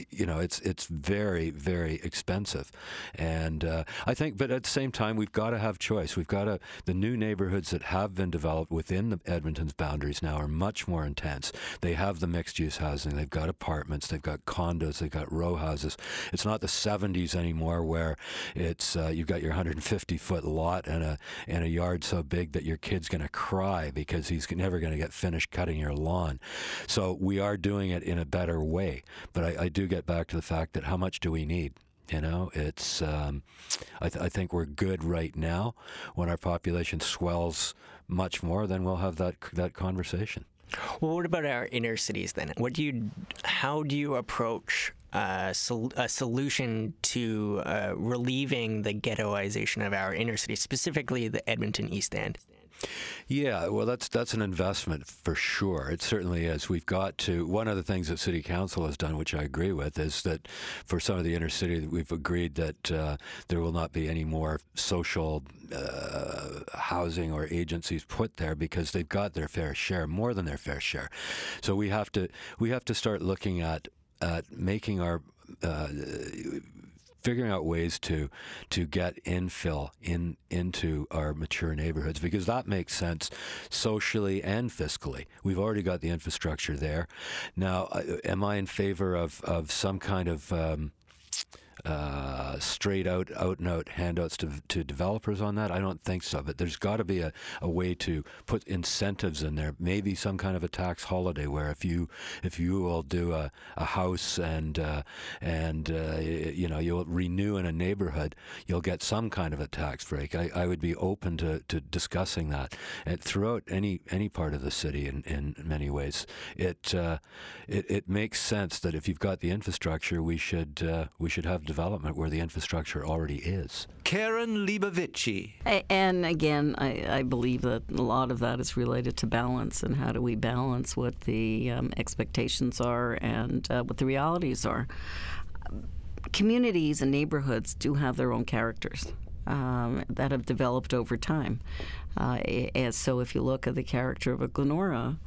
you know it's it's very very expensive, and uh, I think, but at the same time, we've got to have choice. We've got to the new neighborhoods that have been developed within the Edmonton's boundaries now are much more intense. They have the mixed use housing, they've got apartments, they've got condos, they've got row houses. It's not the 70s anymore where it's uh, you've got your 150 foot lot and a and a yard so big that your kid's going to cry because he's never going to get finished cutting your lawn. So we are doing it in a better way. But I, I do get back to the fact that how much do we need? You know, it's. Um, I, th- I, think we're good right now. When our population swells much more, then we'll have that that conversation. Well, what about our inner cities then? What do you? How do you approach uh, sol- a solution to uh, relieving the ghettoization of our inner cities, specifically the Edmonton East End? Yeah, well, that's that's an investment for sure. It certainly is. We've got to. One of the things that City Council has done, which I agree with, is that for some of the inner city, we've agreed that uh, there will not be any more social uh, housing or agencies put there because they've got their fair share, more than their fair share. So we have to we have to start looking at at making our uh, figuring out ways to to get infill in into our mature neighborhoods because that makes sense socially and fiscally. We've already got the infrastructure there. Now, am I in favor of of some kind of um, uh, straight out, out and out handouts to, to developers on that? I don't think so. But there's got to be a, a way to put incentives in there. Maybe some kind of a tax holiday where if you if you will do a, a house and uh, and uh, you know you'll renew in a neighborhood, you'll get some kind of a tax break. I, I would be open to, to discussing that and throughout any any part of the city in, in many ways. It, uh, it it makes sense that if you've got the infrastructure, we should uh, we should have development where the infrastructure already is. Karen Leibovici. A- And again, I, I believe that a lot of that is related to balance and how do we balance what the um, expectations are and uh, what the realities are. Communities and neighborhoods do have their own characters um, that have developed over time. Uh, and so if you look at the character of a Glenora,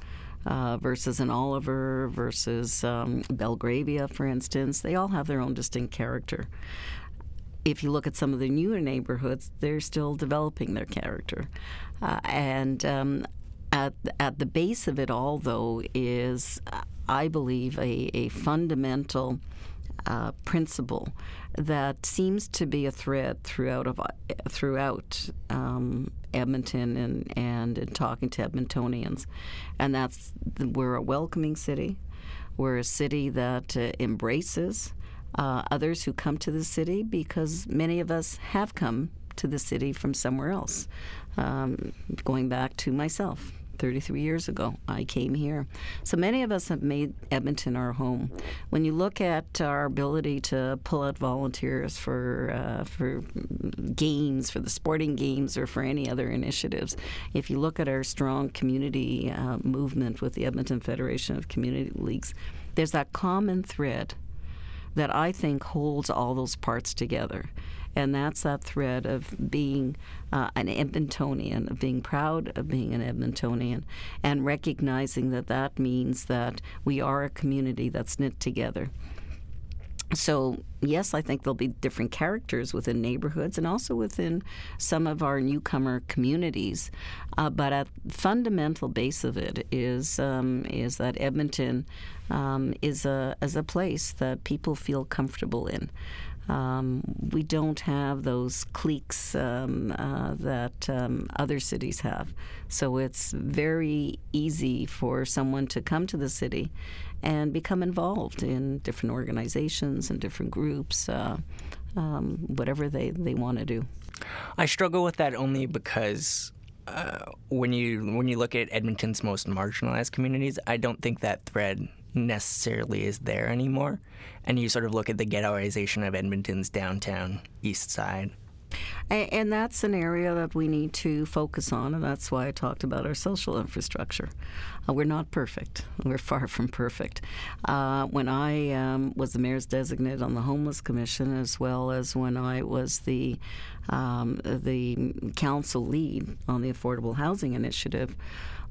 uh, versus an Oliver versus um, Belgravia, for instance, they all have their own distinct character if you look at some of the newer neighborhoods, they're still developing their character. Uh, and um, at, at the base of it all, though, is, I believe, a, a fundamental uh, principle that seems to be a thread throughout of throughout um, Edmonton and, and in talking to Edmontonians, and that's we're a welcoming city. We're a city that uh, embraces uh, others who come to the city because many of us have come to the city from somewhere else. Um, going back to myself, 33 years ago, I came here. So many of us have made Edmonton our home. When you look at our ability to pull out volunteers for uh, for games, for the sporting games, or for any other initiatives, if you look at our strong community uh, movement with the Edmonton Federation of Community Leagues, there's that common thread that I think holds all those parts together. And that's that thread of being uh, an Edmontonian, of being proud of being an Edmontonian, and recognizing that that means that we are a community that's knit together. So, yes, I think there'll be different characters within neighborhoods and also within some of our newcomer communities. Uh, but at fundamental base of it is um, is that Edmonton um, is a is a place that people feel comfortable in. Um, we don't have those cliques um, uh, that um, other cities have. So it's very easy for someone to come to the city and become involved in different organizations and different groups, uh, um, whatever they, they want to do. I struggle with that only because uh, when you when you look at Edmonton's most marginalized communities, I don't think that thread necessarily is there anymore. And you sort of look at the ghettoization of Edmonton's downtown east side. And, that's an area that we need to focus on, and that's why I talked about our social infrastructure. Uh, we're not perfect. We're far from perfect. Uh, when I um, was the mayor's designate on the Homeless Commission, as well as when I was the um, the council lead on the Affordable Housing Initiative,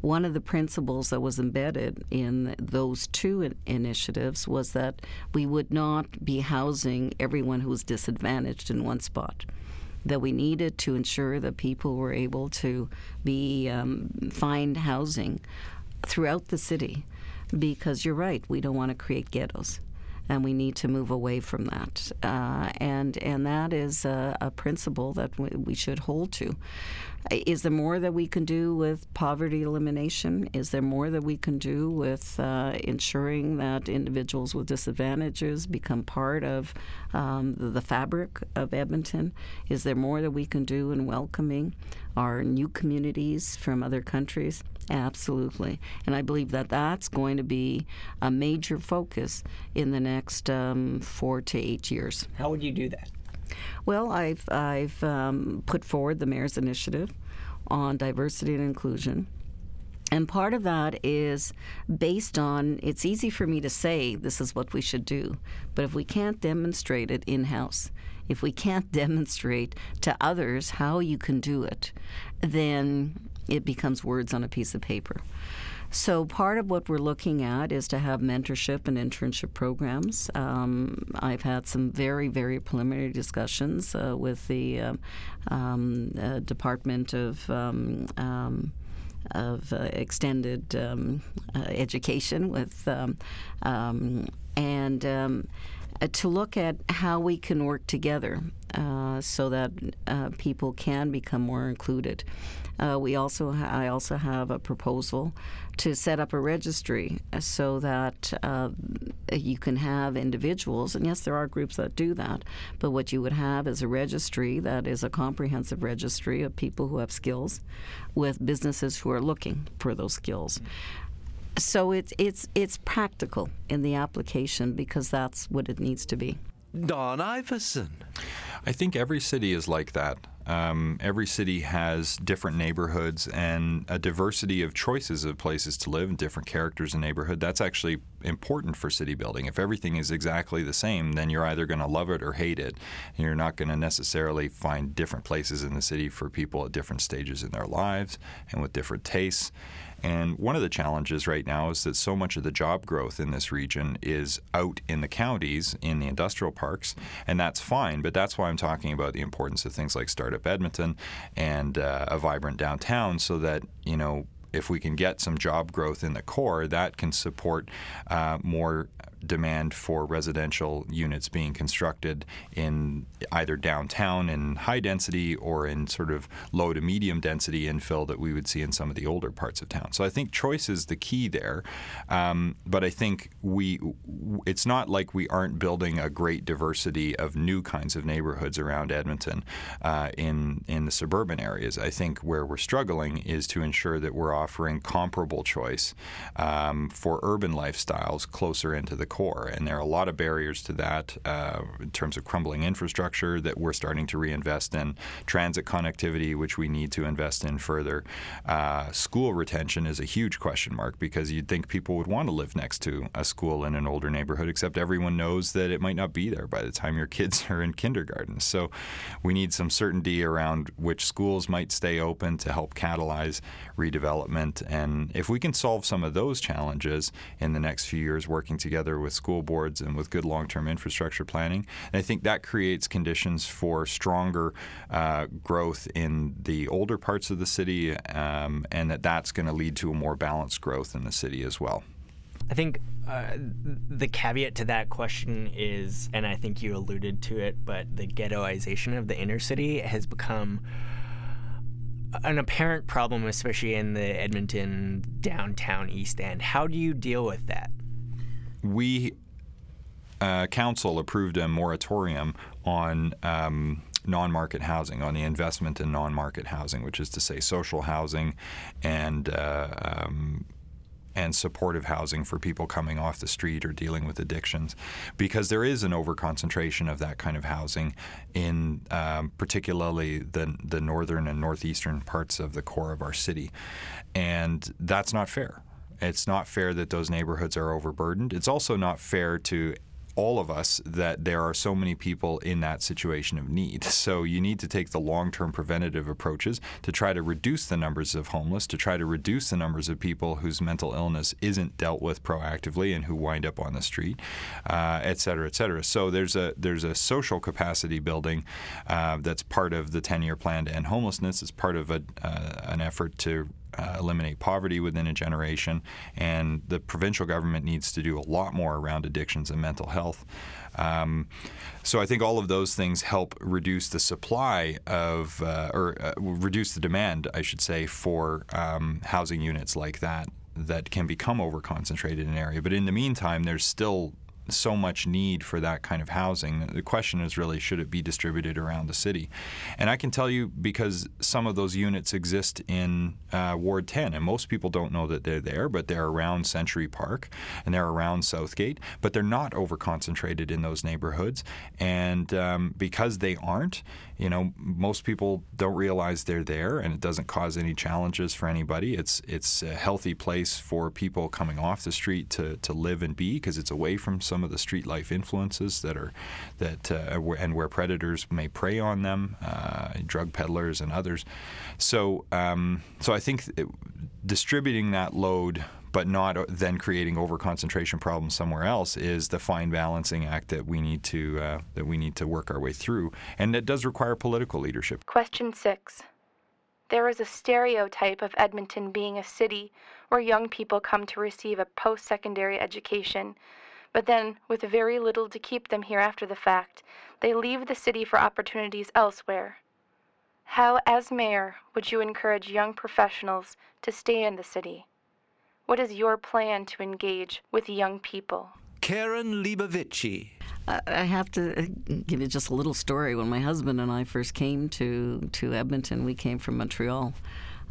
one of the principles that was embedded in those two in- initiatives was that we would not be housing everyone who was disadvantaged in one spot. That we needed to ensure that people were able to be um, find housing throughout the city. Because you're right we don't want to create ghettos and we need to move away from that. Uh, and and that is a, a principle that we, we should hold to is there more that we can do with poverty elimination? Is there more that we can do with uh, ensuring that individuals with disadvantages become part of um, the fabric of Edmonton? Is there more that we can do in welcoming our new communities from other countries? Absolutely. And I believe that that's going to be a major focus in the next um, four to eight years. How would you do that? Well, I've, I've um, put forward the mayor's initiative on diversity and inclusion. And part of that is based on it's easy for me to say this is what we should do, but if we can't demonstrate it in house, if we can't demonstrate to others how you can do it, then it becomes words on a piece of paper. So, part of what we're looking at is to have mentorship and internship programs. Um, I've had some very, very preliminary discussions uh, with the uh, um, uh, Department of. Um, um of uh, extended um, uh, education with um, and to look at how we can work together uh, so that uh, people can become more included. Uh, we also ha- I also have a proposal to set up a registry uh, so that uh, you can have individuals, and yes, there are groups that do that, but what you would have is a registry that is a comprehensive registry of people who have skills with businesses who are looking for those skills. So it's it's it's practical in the application because that's what it needs to be. Don Iveson. I think every city is like that. Um, every city has different neighborhoods and a diversity of choices of places to live and different characters in neighborhood. That's actually important for city building. If everything is exactly the same, then you're either going to love it or hate it. And you're not going to necessarily find different places in the city for people at different stages in their lives and with different tastes. And one of the challenges right now is that so much of the job growth in this region is out in the counties, in the industrial parks, and that's fine. But that's why I'm talking about the importance of things like Startup Edmonton and uh, a vibrant downtown so that, you know, if we can get some job growth in the core, that can support uh, more demand for residential units being constructed in either downtown in high density or in sort of low to medium density infill that we would see in some of the older parts of town. So I think choice is the key there. Um, but I think we it's not like we aren't building a great diversity of new kinds of neighborhoods around Edmonton uh, in in the suburban areas. I think where we're struggling is to ensure that we're offering comparable choice um, for urban lifestyles closer into the core. And there are a lot of barriers to that uh, in terms of crumbling infrastructure that we're starting to reinvest in, transit connectivity, which we need to invest in further. Uh, school retention is a huge question mark because you'd think people would want to live next to a school in an older neighborhood, except everyone knows that it might not be there by the time your kids are in kindergarten. So we need some certainty around which schools might stay open to help catalyze redevelopment. And if we can solve some of those challenges in the next few years, working together with school boards and with good long term infrastructure planning, And I think that creates conditions for stronger uh, growth in the older parts of the city, um, and that that's going to lead to a more balanced growth in the city as well. I think uh, the caveat to that question is, and I think you alluded to it, but the ghettoization of the inner city has become an apparent problem, especially in the Edmonton downtown East End. How do you deal with that? We, uh, council approved a moratorium on. Um, non market housing, on the investment in non market housing, which is to say social housing and uh, um, and supportive housing for people coming off the street or dealing with addictions, because there is an overconcentration of that kind of housing in um, particularly the the northern and northeastern parts of the core of our city, and that's not fair. It's not fair that those neighborhoods are overburdened. It's also not fair to all of us that there are so many people in that situation of need. So you need to take the long term preventative approaches to try to reduce the numbers of homeless, to try to reduce the numbers of people whose mental illness isn't dealt with proactively and who wind up on the street, uh, et cetera, et cetera. So there's a there's a social capacity building uh, that's part of the 10 year plan to end homelessness. It's part of a, uh, an effort to uh, eliminate poverty within a generation, and the provincial government needs to do a lot more around addictions and mental health. Um, so I think all of those things help reduce the supply of, uh, or uh, reduce the demand, I should say, for um, housing units like that that can become overconcentrated in an area. But in the meantime, there's still so much need for that kind of housing. The question is really should it be distributed around the city? And I can tell you because some of those units exist in uh, Ward 10, and most people don't know that they're there, but they're around Century Park and they're around Southgate, but they're not over concentrated in those neighborhoods. And um, because they aren't, you know, most people don't realize they're there, and it doesn't cause any challenges for anybody. It's it's a healthy place for people coming off the street to, to live and be because it's away from some of the street life influences that are that uh, and where predators may prey on them, uh, drug peddlers and others. So um, so I think distributing that load but not then creating overconcentration problems somewhere else is the fine balancing act that we need to uh, that we need to work our way through, and it does require political leadership. Question six. There is a stereotype of Edmonton being a city where young people come to receive a post secondary education, but then, with very little to keep them here after the fact, they leave the city for opportunities elsewhere. How, as mayor, would you encourage young professionals to stay in the city? What is your plan to engage with young people? Karen Leibovici. I have to uh, give you just a little story. When my husband and I first came to, to Edmonton, we came from Montreal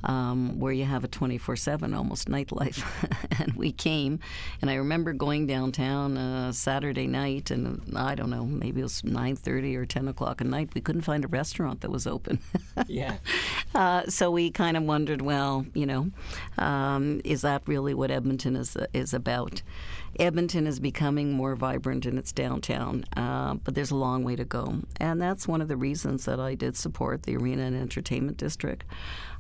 um, where you have a 24 7 almost nightlife. and we came, and I remember going downtown uh, Saturday night, and I don't know, maybe it was 9.30 or 10 o'clock at night. We couldn't find a restaurant that was open. yeah. Uh, so we kind of wondered, well, you know, um, is that really what Edmonton is, is about? Edmonton is becoming more vibrant in its downtown, uh, but there's a long way to go. And that's one of the reasons that I did support the Arena and Entertainment District.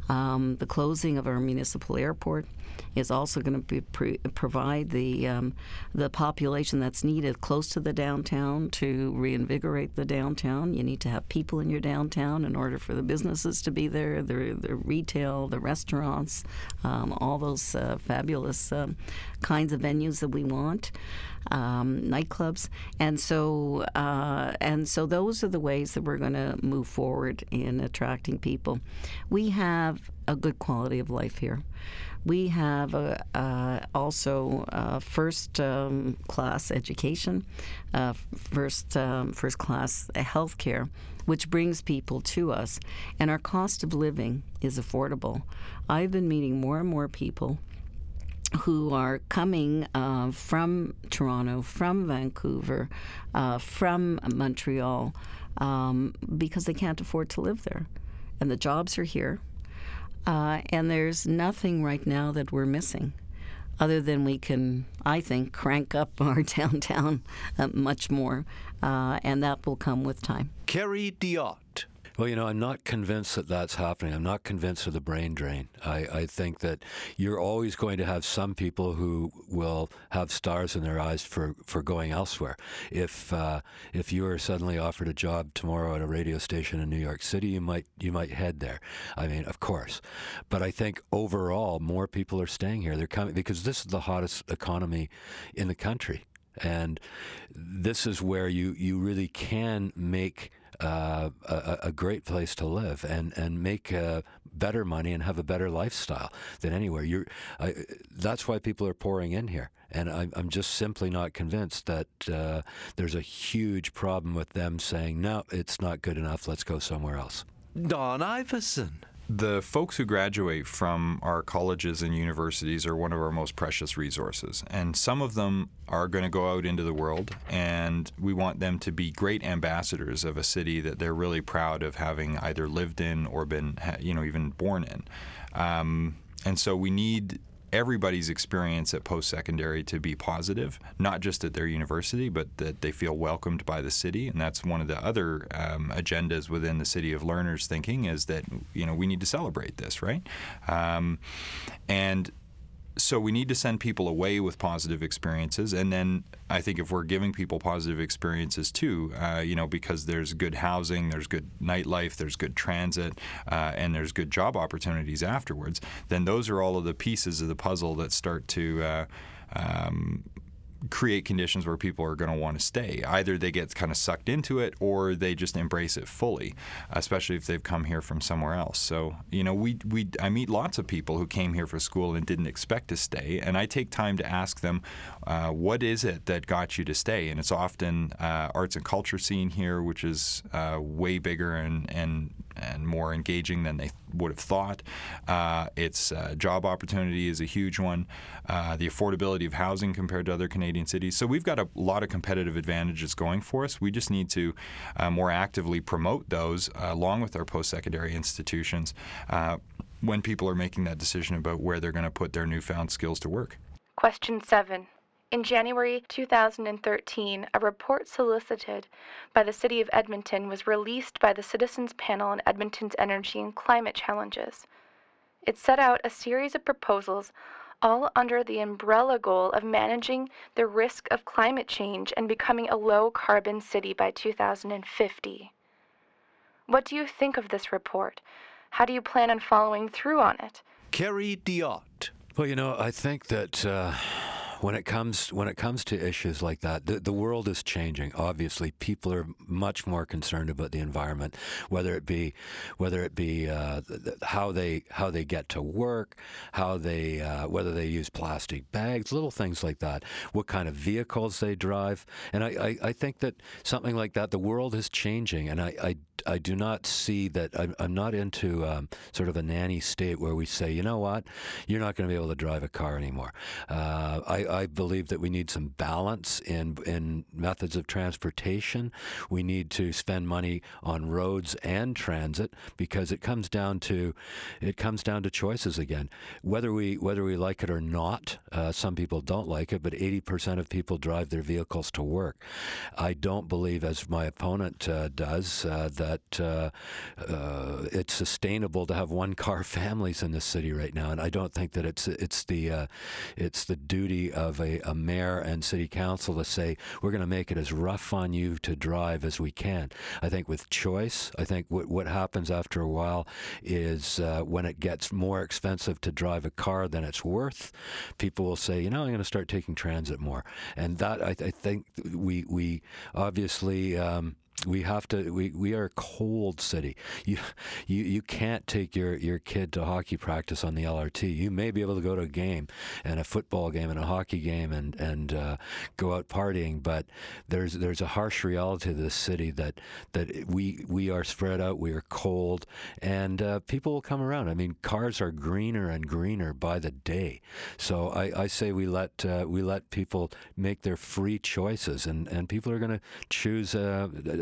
Um, the closing of our municipal airport is also going to pre- provide the um, the population that's needed close to the downtown to reinvigorate the downtown. You need to have people in your downtown in order for the businesses to be there, the, the retail, the restaurants, um, all those uh, fabulous um, kinds of venues that we want um, nightclubs, and so uh, and so those are the ways that we're going to move forward in attracting people. We have a good quality of life here. We have a, also first um, class education, uh, first um, first class health care, which brings people to us, and our cost of living is affordable. I've been meeting more and more people who are coming uh, from Toronto, from Vancouver, uh, from Montreal, um, because they can't afford to live there. And the jobs are here. Uh, and there's nothing right now that we're missing other than we can, I think, crank up our downtown uh, much more. Uh, and that will come with time. Kerry Diotte. Well, you know, I'm not convinced that that's happening. I'm not convinced of the brain drain. I, I think that you're always going to have some people who will have stars in their eyes for, for going elsewhere. If uh, if you are suddenly offered a job tomorrow at a radio station in New York City, you might you might head there. I mean, of course, but I think overall more people are staying here. They're coming because this is the hottest economy in the country, and this is where you you really can make uh, a, a, great place to live and and make uh, better money and have a better lifestyle than anywhere. You're, I, that's why people are pouring in here, and I'm, I'm just simply not convinced that uh, there's a huge problem with them saying no, it's not good enough. Let's go somewhere else. Don Iveson the folks who graduate from our colleges and universities are one of our most precious resources. And some of them are going to go out into the world, and we want them to be great ambassadors of a city that they're really proud of having either lived in or been, you know, even born in. Um, and so we need everybody's experience at post secondary to be positive, not just at their university, but that they feel welcomed by the city. And that's one of the other um, agendas within the City of Learners thinking is that, you know, we need to celebrate this, right? Um, and so we need to send people away with positive experiences. And then i think if we're giving people positive experiences too uh, you know because there's good housing there's good nightlife there's good transit uh, and there's good job opportunities afterwards then those are all of the pieces of the puzzle that start to uh, um, create conditions where people are going to want to stay. Either they get kind of sucked into it or they just embrace it fully, especially if they've come here from somewhere else. So, you know, we, we I meet lots of people who came here for school and didn't expect to stay, and I take time to ask them, uh, what is it that got you to stay? And it's often uh, arts and culture scene here, which is uh, way bigger and, and and more engaging than they would have thought. Uh, its uh, job opportunity is a huge one. The affordability of housing compared to other Canadian cities. So we've got a lot of competitive advantages going for us. We just need to more actively promote those along with our post-secondary institutions when people are making that decision about where they're going to put their newfound skills to work. Question seven. In January 2013, a report solicited by the City of Edmonton was released by the Citizens Panel on Edmonton's Energy and Climate Challenges. It set out a series of proposals, all under the umbrella goal of managing the risk of climate change and becoming a low carbon city by 2050. What do you think of this report? How do you plan on following through on it? Kerry Diotte. Well, you know, I think that. Uh when it comes when it comes to issues like that, the, the world is changing. Obviously, people are much more concerned about the environment, whether it be whether it be uh, how they how they get to work, how they uh, whether they use plastic bags, little things like that, what kind of vehicles they drive, and I, I, I think that something like that, the world is changing, and I, I I do not see that. I'm, I'm not into um, sort of a nanny state where we say, you know what, you're not going to be able to drive a car anymore. Uh, I, I, believe that we need some balance in in methods of transportation. We need to spend money on roads and transit because it comes down to it comes down to choices again. Whether we whether we like it or not, uh, some people don't like it, but 80% of people drive their vehicles to work. I don't believe, as my opponent uh, does, uh, that that uh, uh, it's sustainable to have one car families in the city right now, and I don't think that it's it's the uh, it's the duty of a, a, mayor and city council to say we're going to make it as rough on you to drive as we can. I think with choice, I think what what happens after a while is uh, when it gets more expensive to drive a car than it's worth, people will say, you know, I'm going to start taking transit more, and that I, I think we we obviously. Um, we have to we, we are a cold city you you you can't take your your kid to hockey practice on the LRT you may be able to go to a game and a football game and a hockey game and and uh, go out partying but there's there's a harsh reality to this city that that we we are spread out we are cold and uh, people will come around. I mean cars are greener and greener by the day. So I, I say we let uh, we let people make their free choices and and people are going to choose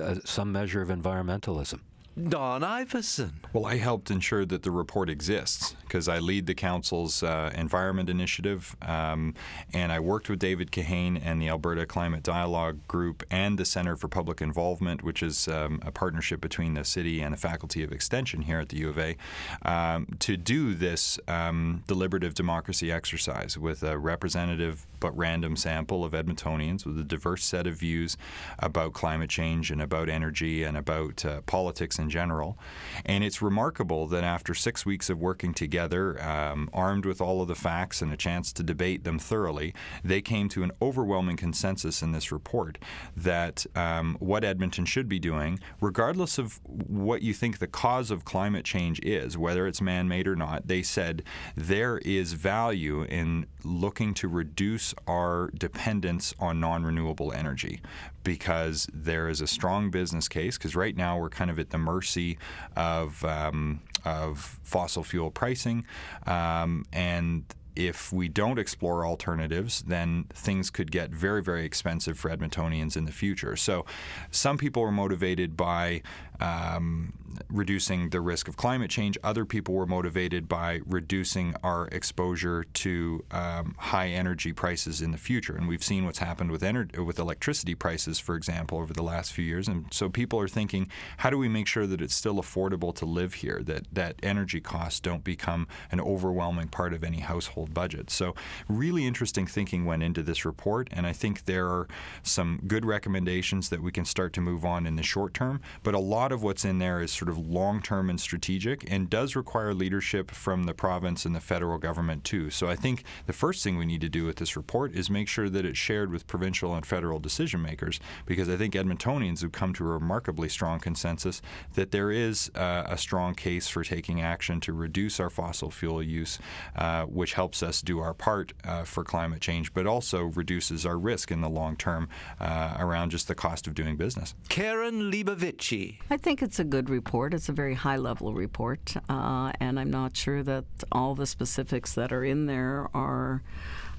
uh, some measure of environmentalism. Don Iveson. Well, I helped ensure that the report exists because I lead the council's uh, environment initiative, um, and I worked with David Kahane and the Alberta Climate Dialogue Group and the Centre for Public Involvement, which is um, a partnership between the city and the Faculty of Extension here at the U of A, um, to do this um, deliberative democracy exercise with a representative but random sample of Edmontonians with a diverse set of views about climate change and about energy and about uh, politics in general. And it's remarkable that after six weeks of working together, um, armed with all of the facts and a chance to debate them thoroughly, they came to an overwhelming consensus in this report that um, what Edmonton should be doing, regardless of what you think the cause of climate change is, whether it's man made or not, they said there is value in looking to reduce our dependence on non renewable energy because there is a strong business case. Because right now we're kind of at the mercy of um, of fossil fuel pricing, um, and if we don't explore alternatives, then things could get very, very expensive for Edmontonians in the future. So, some people are motivated by um, reducing the risk of climate change. Other people were motivated by reducing our exposure to um, high energy prices in the future. And we've seen what's happened with ener- with electricity prices, for example, over the last few years. And so people are thinking, how do we make sure that it's still affordable to live here? That that energy costs don't become an overwhelming part of any household budget. So really interesting thinking went into this report, and I think there are some good recommendations that we can start to move on in the short term. But a lot of what's in there is sort of long term and strategic and does require leadership from the province and the federal government too. So I think the first thing we need to do with this report is make sure that it's shared with provincial and federal decision makers because I think Edmontonians have come to a remarkably strong consensus that there is uh, a strong case for taking action to reduce our fossil fuel use, uh, which helps us do our part uh, for climate change, but also reduces our risk in the long term uh, around just the cost of doing business. Karen Leibovici. I think it's a good report. It's a very high level report, uh, and I'm not sure that all the specifics that are in there are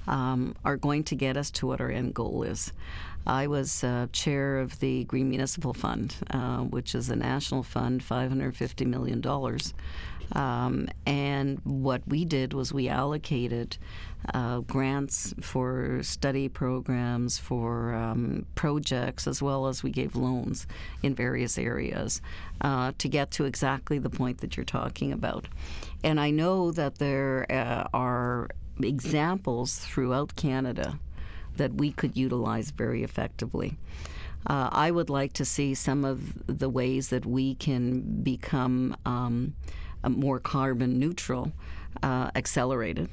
um, are going to get us to what our end goal is. I was uh, chair of the Green Municipal Fund, uh, which is a national fund, $550 million. Um, and what we did was we allocated uh, grants for study programs, for um, projects, as well as we gave loans in various areas uh, to get to exactly the point that you're talking about. And I know that there uh, are examples throughout Canada that we could utilize very effectively. Uh, I would like to see some of the ways that we can become um, more carbon neutral uh, accelerated.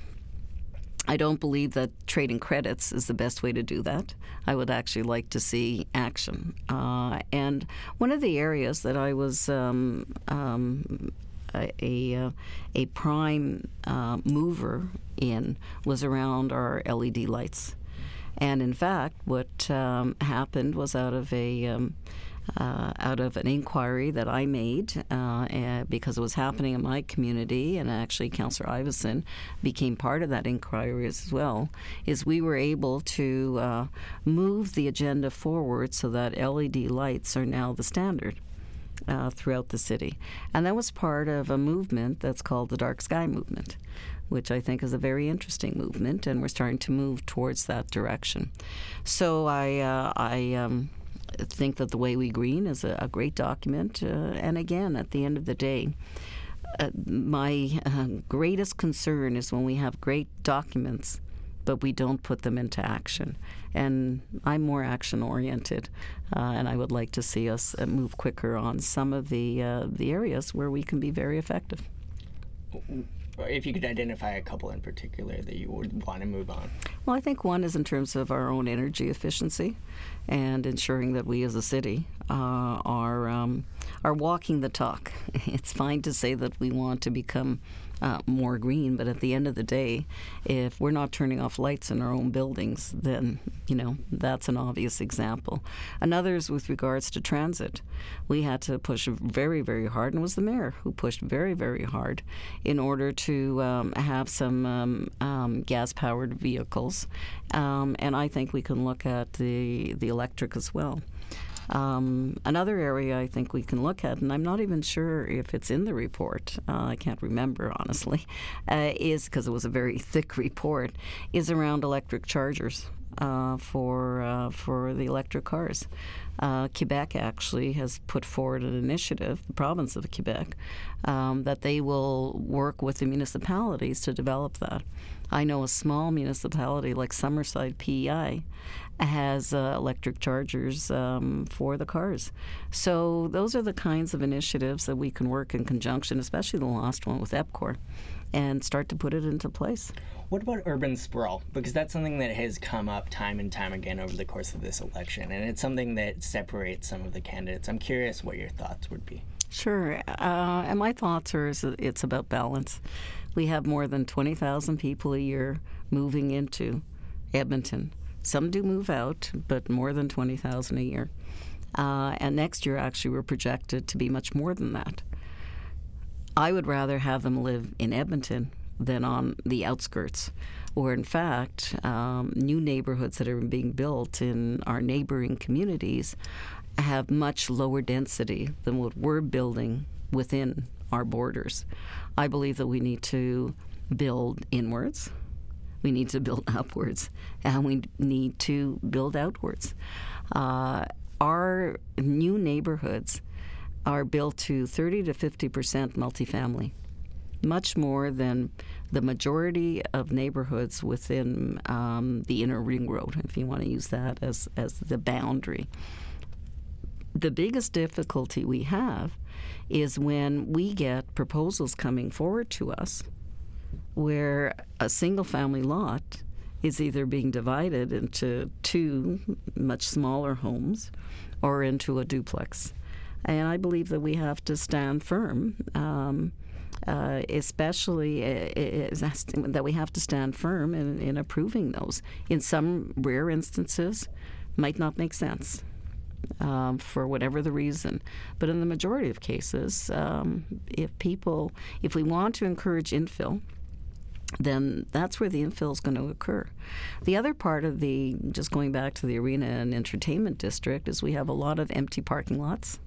I don't believe that trading credits is the best way to do that. I would actually like to see action. Uh, and one of the areas that I was um, um, a, a, uh, prime uh, mover in was around our LED lights. And in fact, what um, happened was out of a um, uh, out of an inquiry that I made uh, because it was happening in my community, and actually Councillor Iveson became part of that inquiry as well, is we were able to uh, move the agenda forward so that LED lights are now the standard. Uh, throughout the city. And that was part of a movement that's called the Dark Sky Movement, which I think is a very interesting movement, and we're starting to move towards that direction. So I, uh, I um, think that the way we green is a, a great document. Uh, and again, at the end of the day, uh, my uh, greatest concern is when we have great documents, but we don't put them into action. And I'm more action oriented, uh, and I would like to see us uh, move quicker on some of the uh, the areas where we can be very effective if you could identify a couple in particular that you would want to move on. Well, I think one is in terms of our own energy efficiency and ensuring that we as a city uh, are um, are walking the talk. It's fine to say that we want to become uh, more green. But at the end of the day, if we're not turning off lights in our own buildings, then you know that's an obvious example. Another is with regards to transit. We had to push very, very hard, and it was the mayor who pushed very, very hard in order to um, have some um, um, gas-powered vehicles. Um, and I think we can look at the the electric as well. Um, another area I think we can look at, and I'm not even sure if it's in the report, uh, I can't remember honestly, uh, is because it was a very thick report, is around electric chargers. Uh, for uh, for the electric cars, uh, Quebec actually has put forward an initiative, the province of Quebec, um, that they will work with the municipalities to develop that. I know a small municipality like Summerside PEI has uh, electric chargers um, for the cars. So those are the kinds of initiatives that we can work in conjunction, especially the last one with EPCOR, and start to put it into place. What about urban sprawl? Because that's something that has come up time and time again over the course of this election, and it's something that separates some of the candidates. I'm curious what your thoughts would be. Sure. Uh, and my thoughts are it's about balance. We have more than 20,000 people a year moving into Edmonton. Some do move out, but more than 20,000 a year. Uh, and next year, actually, we're projected to be much more than that. I would rather have them live in Edmonton than on the outskirts, or in fact, um, new neighborhoods that are being built in our neighboring communities have much lower density than what we're building within our borders. I believe that we need to build inwards we need to build upwards and we need to build outwards. Uh, our new neighborhoods are built to 30 to 50 percent multifamily, much more than the majority of neighborhoods within um, the inner ring road, if you want to use that as, as the boundary. The biggest difficulty we have is when we get proposals coming forward to us where a single family lot is either being divided into two much smaller homes or into a duplex. And I believe that we have to stand firm, um, uh, especially uh, that we have to stand firm in, in approving those. In some rare instances, might not make sense. Um, for whatever the reason. But in the majority of cases, um, if people, if we want to encourage infill, then that's where the infill is going to occur. The other part of the, just going back to the arena and entertainment district, is we have a lot of empty parking lots.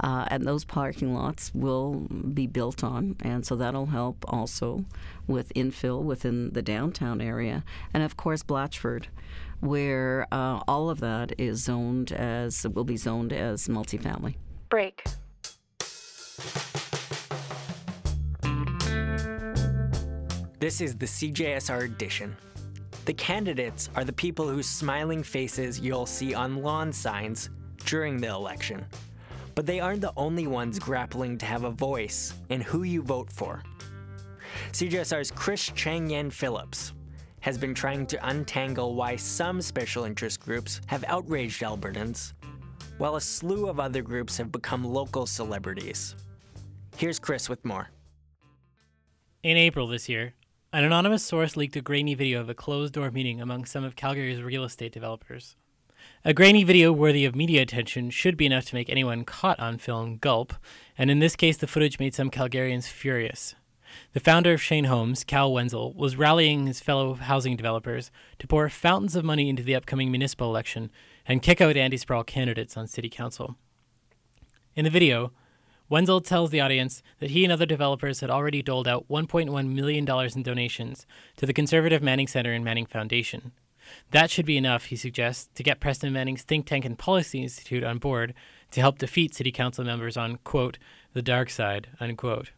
Uh, and those parking lots will be built on, and so that'll help also with infill within the downtown area. And of course, Blatchford, where uh, all of that is zoned as, will be zoned as multifamily. Break. This is the CJSR edition. The candidates are the people whose smiling faces you'll see on lawn signs during the election. But they aren't the only ones grappling to have a voice in who you vote for. CJSR's Chris Chang Yen Phillips has been trying to untangle why some special interest groups have outraged Albertans, while a slew of other groups have become local celebrities. Here's Chris with more. In April this year, an anonymous source leaked a grainy video of a closed door meeting among some of Calgary's real estate developers. A grainy video worthy of media attention should be enough to make anyone caught on film gulp, and in this case, the footage made some Calgarians furious. The founder of Shane Homes, Cal Wenzel, was rallying his fellow housing developers to pour fountains of money into the upcoming municipal election and kick out anti sprawl candidates on city council. In the video, Wenzel tells the audience that he and other developers had already doled out $1.1 million in donations to the conservative Manning Center and Manning Foundation. That should be enough, he suggests, to get Preston Manning's think tank and policy institute on board to help defeat city council members on, quote, the dark side, unquote.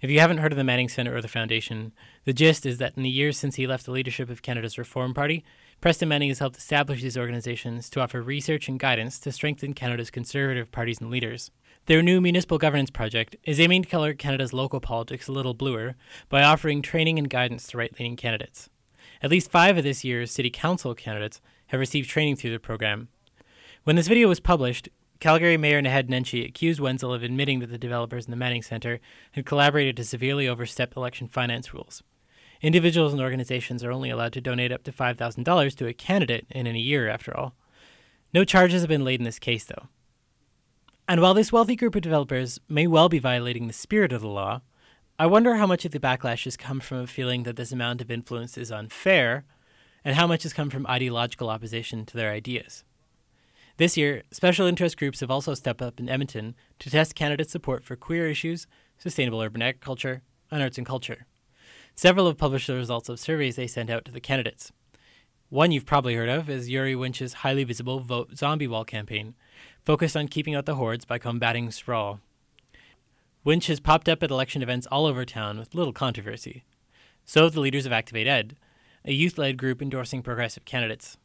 If you haven't heard of the Manning Center or the Foundation, the gist is that in the years since he left the leadership of Canada's Reform Party, Preston Manning has helped establish these organizations to offer research and guidance to strengthen Canada's conservative parties and leaders. Their new municipal governance project is aiming to color Canada's local politics a little bluer by offering training and guidance to right leaning candidates. At least five of this year's City Council candidates have received training through the program. When this video was published, Calgary Mayor Naheed Nenshi accused Wenzel of admitting that the developers in the Manning Centre had collaborated to severely overstep election finance rules. Individuals and organizations are only allowed to donate up to $5,000 to a candidate in a year, after all. No charges have been laid in this case, though. And while this wealthy group of developers may well be violating the spirit of the law, I wonder how much of the backlash has come from a feeling that this amount of influence is unfair, and how much has come from ideological opposition to their ideas. This year, special interest groups have also stepped up in Edmonton to test candidate support for queer issues, sustainable urban agriculture, and arts and culture. Several have published the results of surveys they sent out to the candidates. One you've probably heard of is Yuri Wuensch's highly visible Vote Zombie Wall campaign, focused on keeping out the hordes by combating sprawl. Wuensch has popped up at election events all over town with little controversy. So have the leaders of Activate Ed, a youth led group endorsing progressive candidates.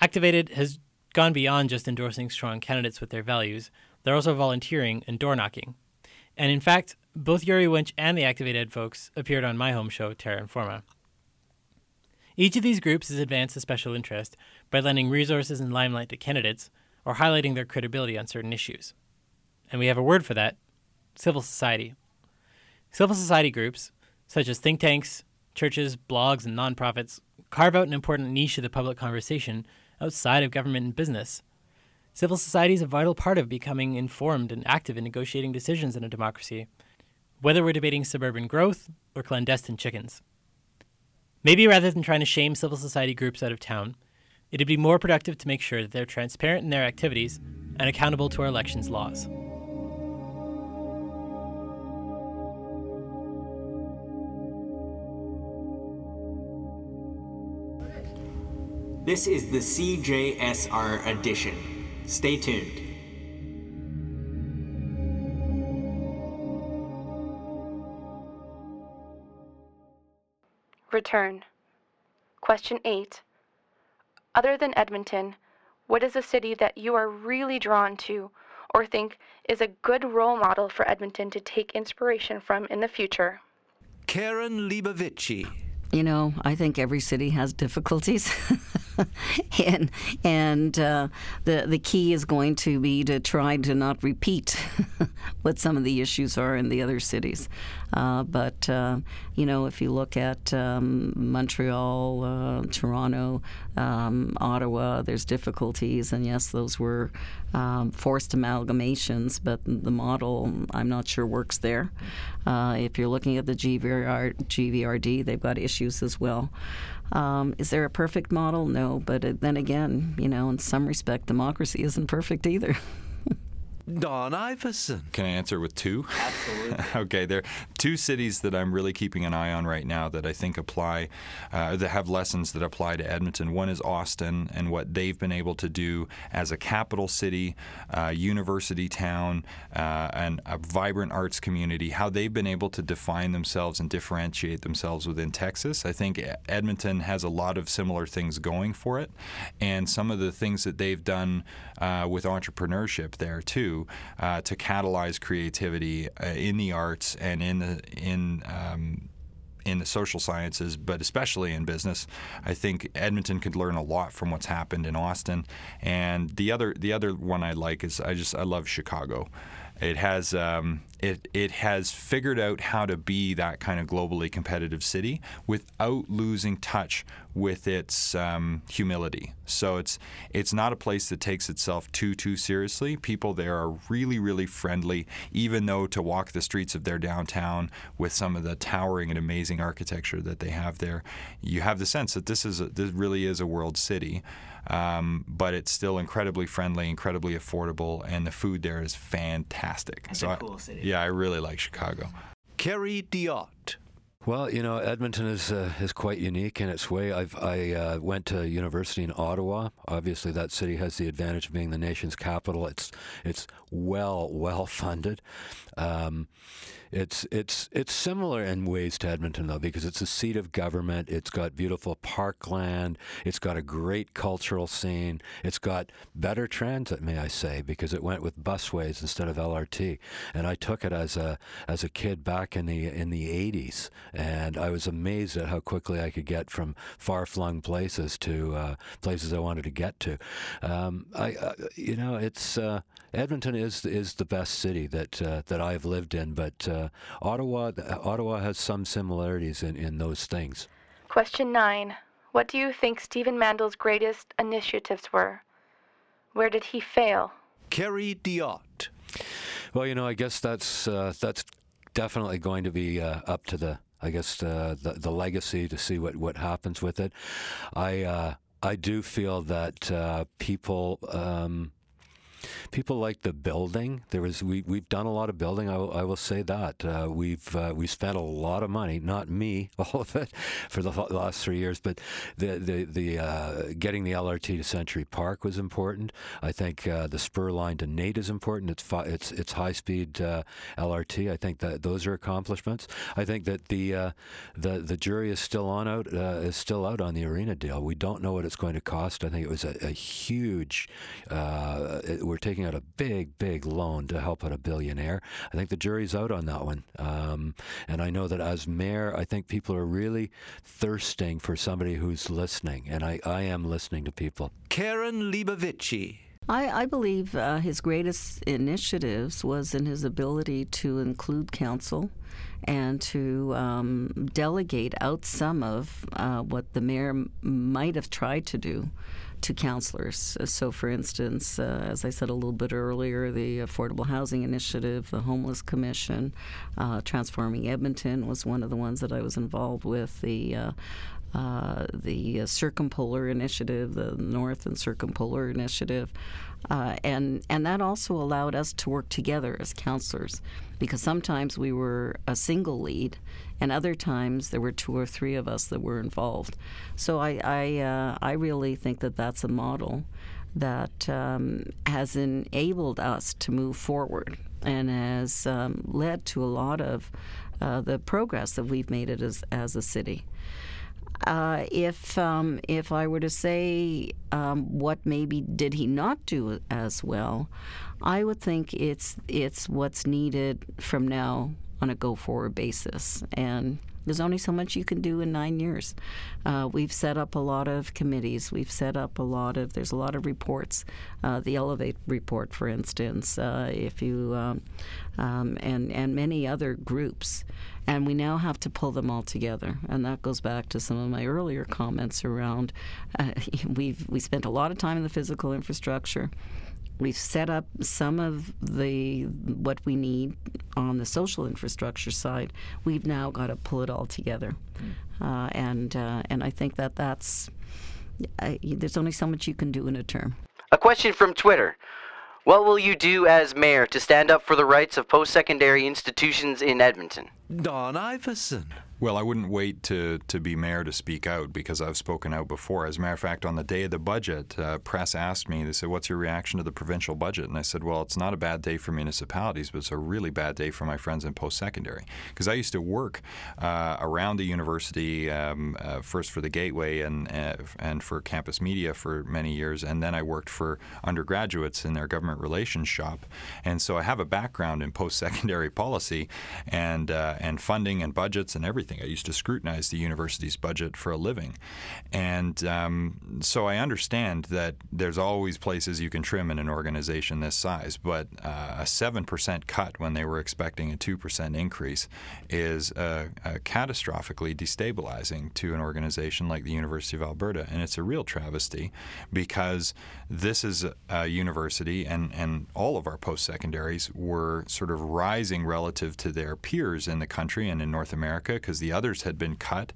Activated has gone beyond just endorsing strong candidates with their values, they're also volunteering and door knocking. And in fact, both Yuri Wuensch and the Activate Ed folks appeared on my home show, Terra Informa. Each of these groups has advanced a special interest by lending resources and limelight to candidates or highlighting their credibility on certain issues. And we have a word for that civil society. Civil society groups, such as think tanks, churches, blogs, and nonprofits, carve out an important niche of the public conversation outside of government and business. Civil society is a vital part of becoming informed and active in negotiating decisions in a democracy, whether we're debating suburban growth or clandestine chickens. Maybe rather than trying to shame civil society groups out of town, it'd be more productive to make sure that they're transparent in their activities and accountable to our elections laws. This is the CJSR edition. Stay tuned. Return. Question 8. Other than Edmonton, what is a city that you are really drawn to or think is a good role model for Edmonton to take inspiration from in the future? Karen Leibovici. You know, I think every city has difficulties. and and uh, the the key is going to be to try to not repeat what some of the issues are in the other cities. Uh, but uh, you know, if you look at um, Montreal, uh, Toronto, um, Ottawa, there's difficulties, and yes, those were um, forced amalgamations, but the model I'm not sure works there. Uh, if you're looking at the GVR, GVRD, they've got issues as well. Um, is there a perfect model? No, but uh, then again, you know, in some respect, democracy isn't perfect either. Don Iveson. Can I answer with two? Absolutely. okay, there are two cities that I'm really keeping an eye on right now that I think apply, uh, that have lessons that apply to Edmonton. One is Austin and what they've been able to do as a capital city, uh, university town, uh, and a vibrant arts community, how they've been able to define themselves and differentiate themselves within Texas. I think Edmonton has a lot of similar things going for it, and some of the things that they've done uh, with entrepreneurship there too uh, to catalyze creativity uh, in the arts and in the in um, in the social sciences, but especially in business. I think Edmonton could learn a lot from what's happened in Austin. And the other the other one I like is I just I love Chicago. It has um, it it has figured out how to be that kind of globally competitive city without losing touch with its um, humility. So it's it's not a place that takes itself too too seriously. People there are really really friendly, even though to walk the streets of their downtown with some of the towering and amazing architecture that they have there, you have the sense that this is a, this really is a world city. Um, but it's still incredibly friendly, incredibly affordable, and the food there is fantastic. It's so a I- cool city. yeah, I really like Chicago. Kerry Diotte. Well, you know, Edmonton is uh, is quite unique in its way. I've I uh, went to university in Ottawa. Obviously, that city has the advantage of being the nation's capital. It's it's well well funded. Um, it's it's it's similar in ways to Edmonton though, because it's a seat of government. It's got beautiful parkland. It's got a great cultural scene. It's got better transit, may I say, because it went with busways instead of LRT. And I took it as a as a kid back in the in the 80s, and I was amazed at how quickly I could get from far flung places to uh, places I wanted to get to. Um, I uh, you know it's uh, Edmonton is is the best city that uh, that I've lived in, but uh, Ottawa Ottawa has some similarities in, in those things. Question 9. What do you think Stephen Mandel's greatest initiatives were? Where did he fail? Kerry Diotte. Well, you know, I guess that's uh, that's definitely going to be uh, up to the, I guess, uh, the the legacy to see what, what happens with it. I uh, I do feel that uh, people. Um, People like the building. There was we we've done a lot of building. I I will say that uh, we've uh, we spent a lot of money. Not me, all of it, for the last three years. But the the the uh, getting the LRT to Century Park was important. I think uh, the spur line to NAIT is important. It's fi- it's it's high speed uh, LRT. I think that those are accomplishments. I think that the uh, the the jury is still on out is still out on the arena deal. We don't know what it's going to cost. I think it was a, a huge. It- we're taking out a big big loan to help out a billionaire. I think the jury's out on that one. Um, and I know that as mayor, I think people are really thirsting for somebody who's listening, and I, I am listening to people. Karen Leibovici. I, I believe uh, his greatest initiatives was in his ability to include council and to um, delegate out some of uh, what the mayor m- might have tried to do to councillors. Uh, So, for instance, uh, as I said a little bit earlier, the Affordable Housing Initiative, the Homeless Commission, uh, Transforming Edmonton was one of the ones that I was involved with. The uh, uh, the uh, Circumpolar Initiative, the North and Circumpolar Initiative, uh, and and that also allowed us to work together as councillors, because sometimes we were a single lead, and other times there were two or three of us that were involved. So I I, uh, I really think that that's a model that um, has enabled us to move forward and has um, led to a lot of uh, the progress that we've made it as as a city. Uh, if um, if I were to say um, what maybe did he not do as well, I would think it's it's what's needed from now on a go forward basis, and there's only so much you can do in nine years. Uh, we've set up a lot of committees. We've set up a lot of. There's a lot of reports. Uh, the Elevate report, for instance, uh, if you um, um, and and many other groups, and we now have to pull them all together. And that goes back to some of my earlier comments around. Uh, we've we spent a lot of time in the physical infrastructure. We've set up some of the what we need on the social infrastructure side. We've now got to pull it all together, uh, and uh, and I think that that's I, there's only so much you can do in a term. A question from Twitter. What will you do as mayor to stand up for the rights of post secondary institutions in Edmonton? Don Iveson. Well, I wouldn't wait to, to be mayor to speak out because I've spoken out before. As a matter of fact, on the day of the budget, uh, press asked me, they said, What's your reaction to the provincial budget? And I said, Well, it's not a bad day for municipalities, but it's a really bad day for my friends in post secondary. Because I used to work uh, around the university, um, uh, first for the Gateway and, uh, and for campus media for many years, and then I worked for undergraduates in their government relations shop. And so I have a background in post secondary policy and, uh, and funding and budgets and everything. I used to scrutinize the university's budget for a living. And um, so I understand that there's always places you can trim in an organization this size, but uh, a 7% cut when they were expecting a 2% increase is uh, uh, catastrophically destabilizing to an organization like the University of Alberta. And it's a real travesty because this is a, a university, and, and all of our post secondaries were sort of rising relative to their peers in the country and in North America because the others had been cut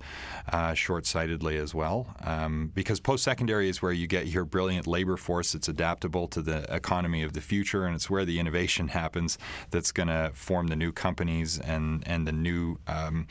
uh, short sightedly as well. Um, because post secondary is where you get your brilliant labor force that's adaptable to the economy of the future, and it's where the innovation happens that's going to form the new companies and, and the new um,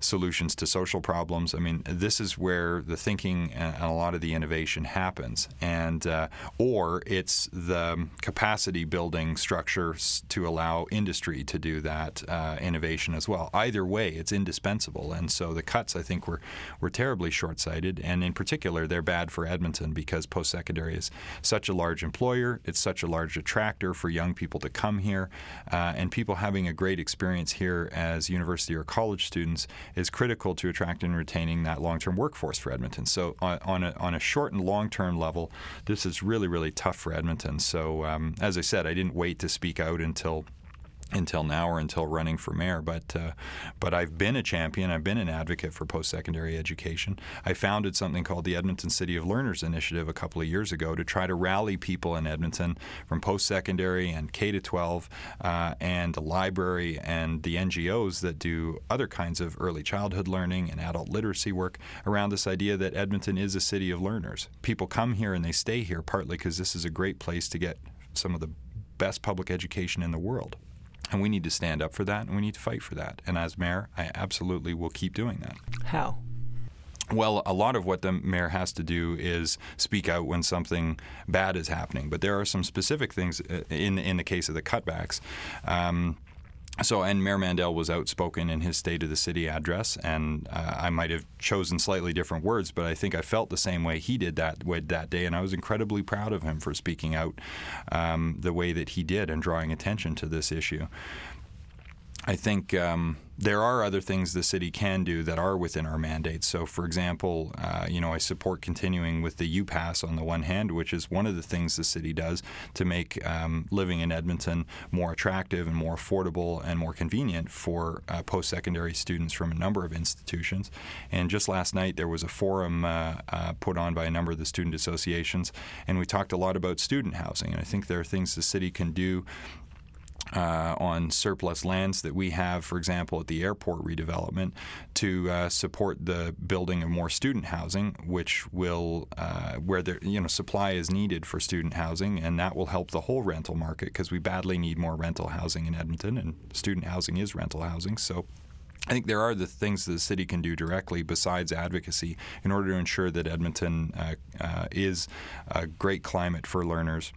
solutions to social problems. I mean, this is where the thinking and a lot of the innovation happens. And uh, or it's the capacity building structures to allow industry to do that uh, innovation as well. Either way, it's indispensable. And so the cuts, I think, were were terribly short sighted, and in particular, they're bad for Edmonton because post secondary is such a large employer. It's such a large attractor for young people to come here, uh, and people having a great experience here as university or college students is critical to attracting and retaining that long term workforce for Edmonton. So on, on a on a short and long term level, this is really really tough for Edmonton. So um, as I said, I didn't wait to speak out until until now or until running for mayor. But uh, but I've been a champion. I've been an advocate for post-secondary education. I founded something called the Edmonton City of Learners Initiative a couple of years ago to try to rally people in Edmonton from post-secondary and K to 12 uh, and the library and the NGOs that do other kinds of early childhood learning and adult literacy work around this idea that Edmonton is a city of learners. People come here and they stay here partly because this is a great place to get some of the best public education in the world. And we need to stand up for that and we need to fight for that. And as mayor, I absolutely will keep doing that. How? Well, a lot of what the mayor has to do is speak out when something bad is happening. But there are some specific things uh, in in the case of the cutbacks. Um, so, and Mayor Mandel was outspoken in his State of the City address, and uh, I might have chosen slightly different words, but I think I felt the same way he did that that day, and I was incredibly proud of him for speaking out um, the way that he did and drawing attention to this issue. I think um, there are other things the city can do that are within our mandate. So, for example, uh, you know, I support continuing with the UPass on the one hand, which is one of the things the city does to make um, living in Edmonton more attractive and more affordable and more convenient for uh, post-secondary students from a number of institutions. And just last night, there was a forum uh, uh put on by a number of the student associations, and we talked a lot about student housing. And I think there are things the city can do uh, on surplus lands that we have, for example, at the airport redevelopment, to uh, support the building of more student housing, which will uh, where there you know supply is needed for student housing, and that will help the whole rental market because we badly need more rental housing in Edmonton, and student housing is rental housing. So. I think there are the things that the city can do directly besides advocacy in order to ensure that Edmonton uh, uh, is a great climate for learners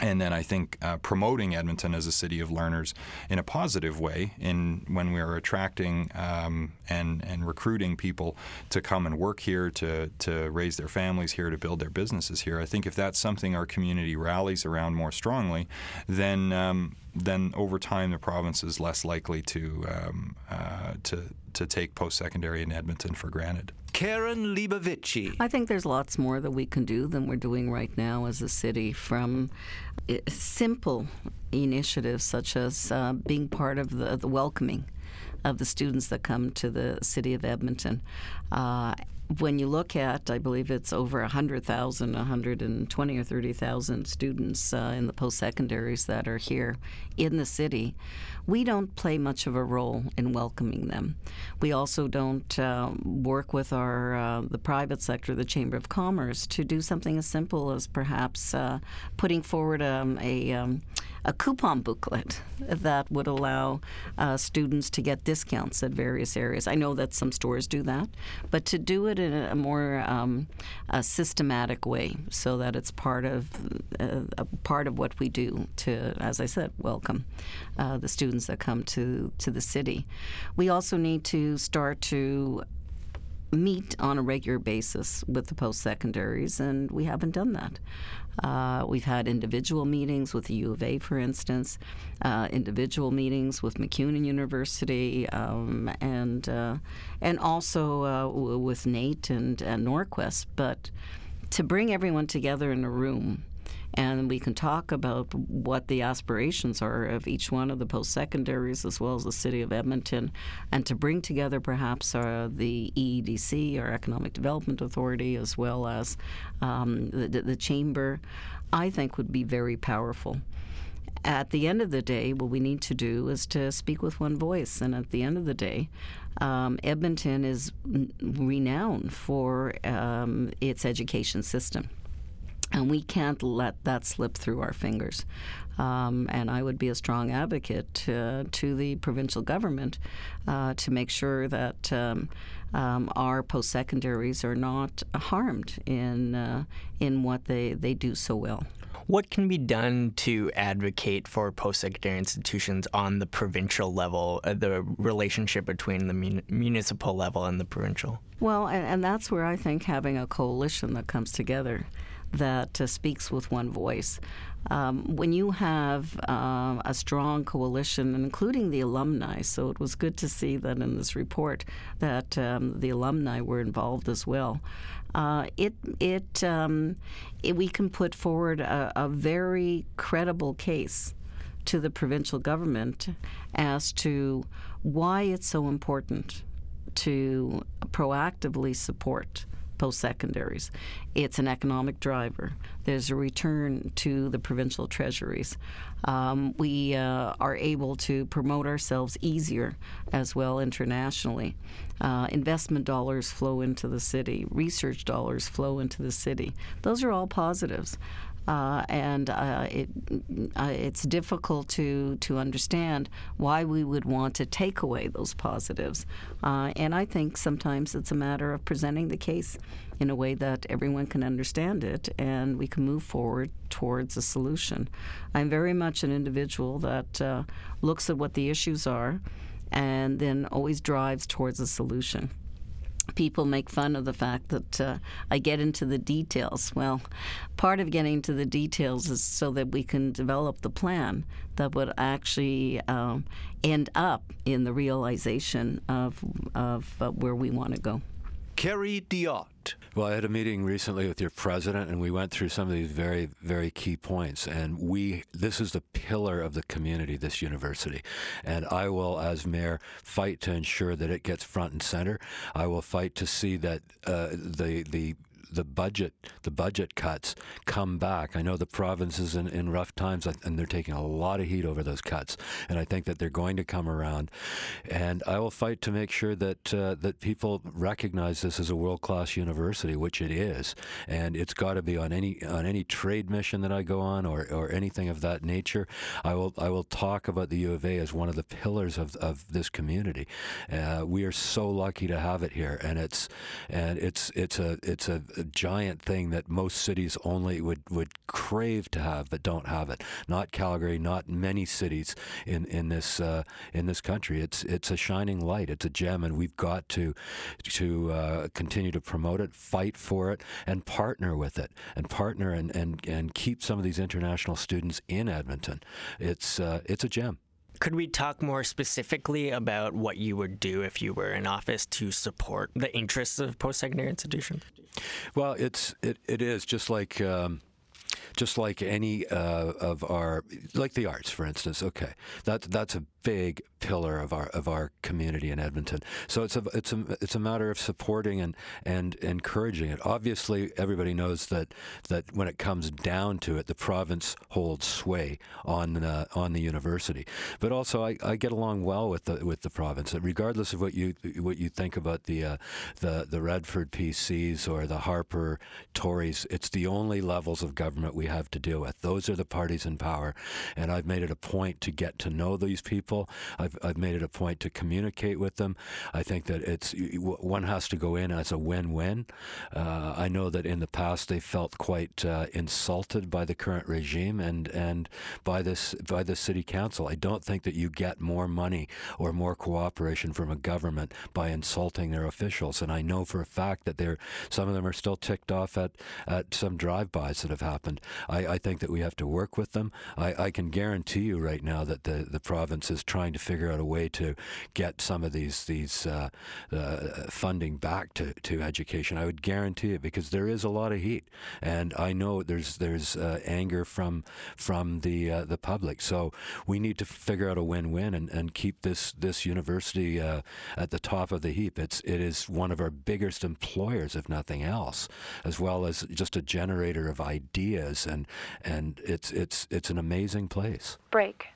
and then I think uh, promoting Edmonton as a city of learners in a positive way, in when we are attracting um, and and recruiting people to come and work here, to to raise their families here, to build their businesses here. I think if that's something our community rallies around more strongly, then um, then over time the province is less likely to um, uh, to to take post secondary in Edmonton for granted. Karen Leibovici. I think there's lots more that we can do than we're doing right now as a city from eh, simple initiatives such as uh, being part of the, the welcoming of the students that come to the city of Edmonton. Uh, when you look at, I believe it's over 100,000, 120 or 30,000 students uh, in the post secondaries that are here in the city, we don't play much of a role in welcoming them. We also don't uh, work with our uh, the private sector, the Chamber of Commerce, to do something as simple as perhaps uh, putting forward um, a um, a coupon booklet that would allow uh, students to get discounts at various areas. I know that some stores do that, but to do it in a more um, a systematic way so that it's part of uh, a part of what we do to, as I said, welcome uh, the students that come to to the city. We also need to start to meet on a regular basis with the post secondaries, and we haven't done that. Uh, we've had individual meetings with the U of A, for instance, uh, individual meetings with MacEwan University, um, and uh, and also uh, with NAIT and, and Norquest. But to bring everyone together in a room and we can talk about what the aspirations are of each one of the post secondaries as well as the city of Edmonton, and to bring together perhaps uh, the EEDC, our Economic Development Authority, as well as um, the, the chamber, I think would be very powerful at the end of the day, what we need to do is to speak with one voice. And at the end of the day, um, Edmonton is renowned for um, its education system. And we can't let that slip through our fingers. Um, and I would be a strong advocate uh, to the provincial government uh, to make sure that um, um, our post secondaries are not harmed in uh, in what they, they do so well. What can be done to advocate for post secondary institutions on the provincial level, uh, the relationship between the mun- municipal level and the provincial? Well, and, and that's where I think having a coalition that comes together that uh, speaks with one voice. Um, when you have uh, a strong coalition, including the alumni, so it was good to see that in this report that um, the alumni were involved as well. Uh, it it, um, it, we can put forward a, a very credible case to the provincial government as to why it's so important to proactively support post secondaries. It's an economic driver. There's a return to the provincial treasuries. Um, we uh, are able to promote ourselves easier as well internationally. Uh, investment dollars flow into the city, research dollars flow into the city. Those are all positives. Uh, and uh, it, uh, it's difficult to, to understand why we would want to take away those positives. Uh, and I think sometimes it's a matter of presenting the case in a way that everyone can understand it and we can move forward towards a solution. I'm very much an individual that uh, looks at what the issues are and then always drives towards a solution people make fun of the fact that uh, I get into the details. Well, part of getting into the details is so that we can develop the plan that would actually um, end up in the realization of, of uh, where we want to go. Kerry Diotte. Well, I had a meeting recently with your president, and we went through some of these very, very key points. And we, this is the pillar of the community, this university. And I will, as mayor, fight to ensure that it gets front and center. I will fight to see that uh, the the the budget the budget cuts come back. I know the province is in, in rough times and they're taking a lot of heat over those cuts, and I think that they're going to come around. And I will fight to make sure that uh, that people recognize this as a world class university, which it is, and it's got to be on any on any trade mission that I go on or, or anything of that nature. I will I will talk about the U of A as one of the pillars of, of this community. Uh, we are so lucky to have it here, and it's and it's it's a it's a a giant thing that most cities only would, would crave to have but don't have it. Not Calgary, not many cities in in this uh, in this country. It's it's a shining light. It's a gem, and we've got to to uh, continue to promote it, fight for it, and partner with it, and partner and and, and keep some of these international students in Edmonton. It's uh, it's a gem. Could we talk more specifically about what you would do if you were in office to support the interests of post secondary institutions? Well, it's it, it is just like um, just like any uh, of our like the arts, for instance. Okay, that's that's a big pillar of our of our community in Edmonton. So it's a it's a it's a matter of supporting and and encouraging it. Obviously, everybody knows that that when it comes down to it, the province holds sway on uh, on the university. But also, I, I get along well with the with the province, regardless of what you what you think about the uh, the the Redford PCs or the Harper Tories. It's the only levels of government we have to deal with. Those are the parties in power. And I've made it a point to get to know these people. I've, I've made it a point to communicate with them. I think that it's one has to go in as a win win. Uh, I know that in the past they felt quite uh, insulted by the current regime and, and by this by the city council. I don't think that you get more money or more cooperation from a government by insulting their officials. And I know for a fact that they're some of them are still ticked off at, at some drive-bys that have happened. I, I think that we have to work with them. I, I can guarantee you right now that the, the province is trying to figure out a way to get some of these these uh, uh, funding back to, to education. I would guarantee it because there is a lot of heat, and I know there's there's uh, anger from from the uh, the public. So we need to figure out a win-win and, and keep this this university uh, at the top of the heap. It's it is one of our biggest employers, if nothing else, as well as just a generator of ideas, and and it's it's it's an amazing place. Break.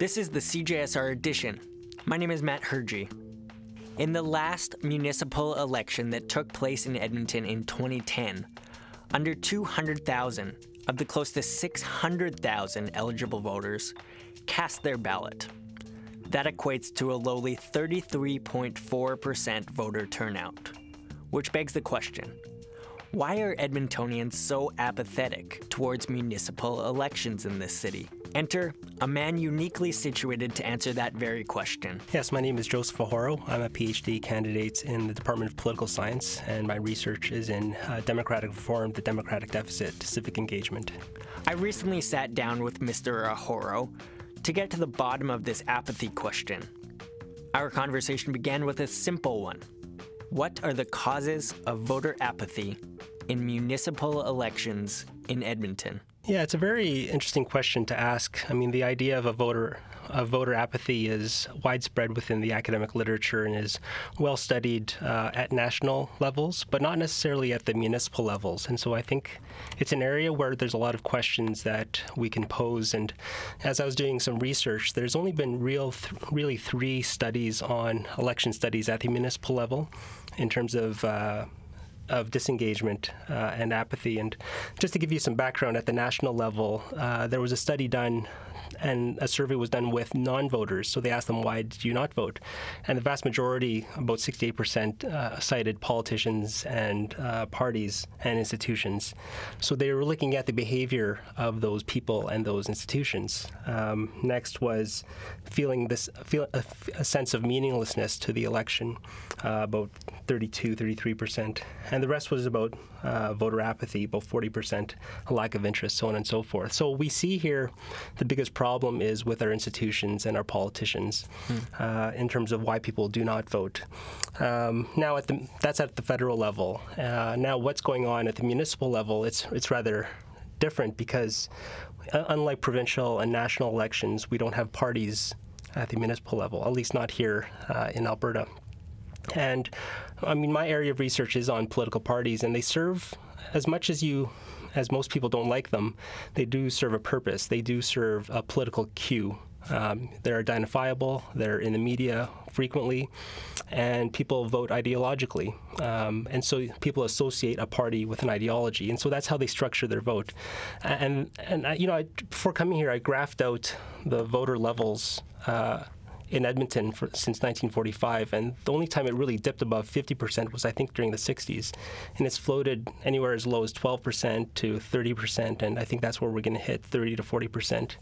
This is the CJSR edition. My name is Matt Hergy. In the last municipal election that took place in Edmonton in 2010, under 200,000 of the close to 600,000 eligible voters cast their ballot. That equates to a lowly 33.4% voter turnout. Which begs the question why are Edmontonians so apathetic towards municipal elections in this city? Enter a man uniquely situated to answer that very question. Yes, my name is Joseph Ahoro. I'm a PhD candidate in the Department of Political Science, and my research is in uh, democratic reform, the democratic deficit, civic engagement. I recently sat down with Mr. Ahoro to get to the bottom of this apathy question. Our conversation began with a simple one What are the causes of voter apathy in municipal elections in Edmonton? Yeah, it's a very interesting question to ask. I mean, the idea of a voter of voter apathy is widespread within the academic literature and is well studied uh, at national levels, but not necessarily at the municipal levels. And so I think it's an area where there's a lot of questions that we can pose. And as I was doing some research, there's only been real, th- really three studies on election studies at the municipal level in terms of uh, of disengagement uh, and apathy. And just to give you some background, at the national level, uh, there was a study done and a survey was done with non-voters. So they asked them, "Why did you not vote?" And the vast majority, about 68%, uh, cited politicians and uh, parties and institutions. So they were looking at the behavior of those people and those institutions. Um, next was feeling this feel a, a, sense of meaninglessness to the election, uh, about 32, 33%, and the rest was about uh, voter apathy, about 40%, a lack of interest, so on and so forth. So we see here the biggest problem is with our institutions and our politicians hmm. uh, in terms of why people do not vote. Um, now, at the, that's at the federal level. Uh, now, what's going on at the municipal level? It's it's rather different because, uh, unlike provincial and national elections, we don't have parties at the municipal level, at least not here uh, in Alberta. And I mean, my area of research is on political parties, and they serve as much as you as most people don't like them, they do serve a purpose. They do serve a political cue. Um, they're identifiable, they're in the media frequently, and people vote ideologically. Um, and so people associate a party with an ideology. And so that's how they structure their vote. And, and you know, I, before coming here, I graphed out the voter levels. Uh, in Edmonton for, since 1945, and the only time it really dipped above 50% was, I think, during the 60s, and it's floated anywhere as low as 12% to 30%, and I think that's where we're going to hit 30 to 40%.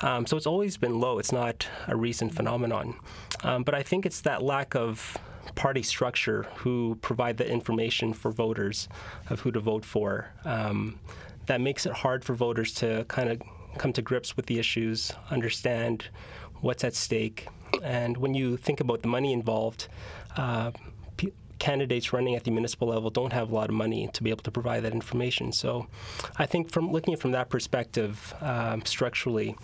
Um, so it's always been low. It's not a recent phenomenon, um, but I think it's that lack of party structure who provide the information for voters of who to vote for. Um, that makes it hard for voters to kind of come to grips with the issues, understand what's at stake, and when you think about the money involved, uh, candidates running at the municipal level don't have a lot of money to be able to provide that information. So I think from looking at from that perspective, um, structurally,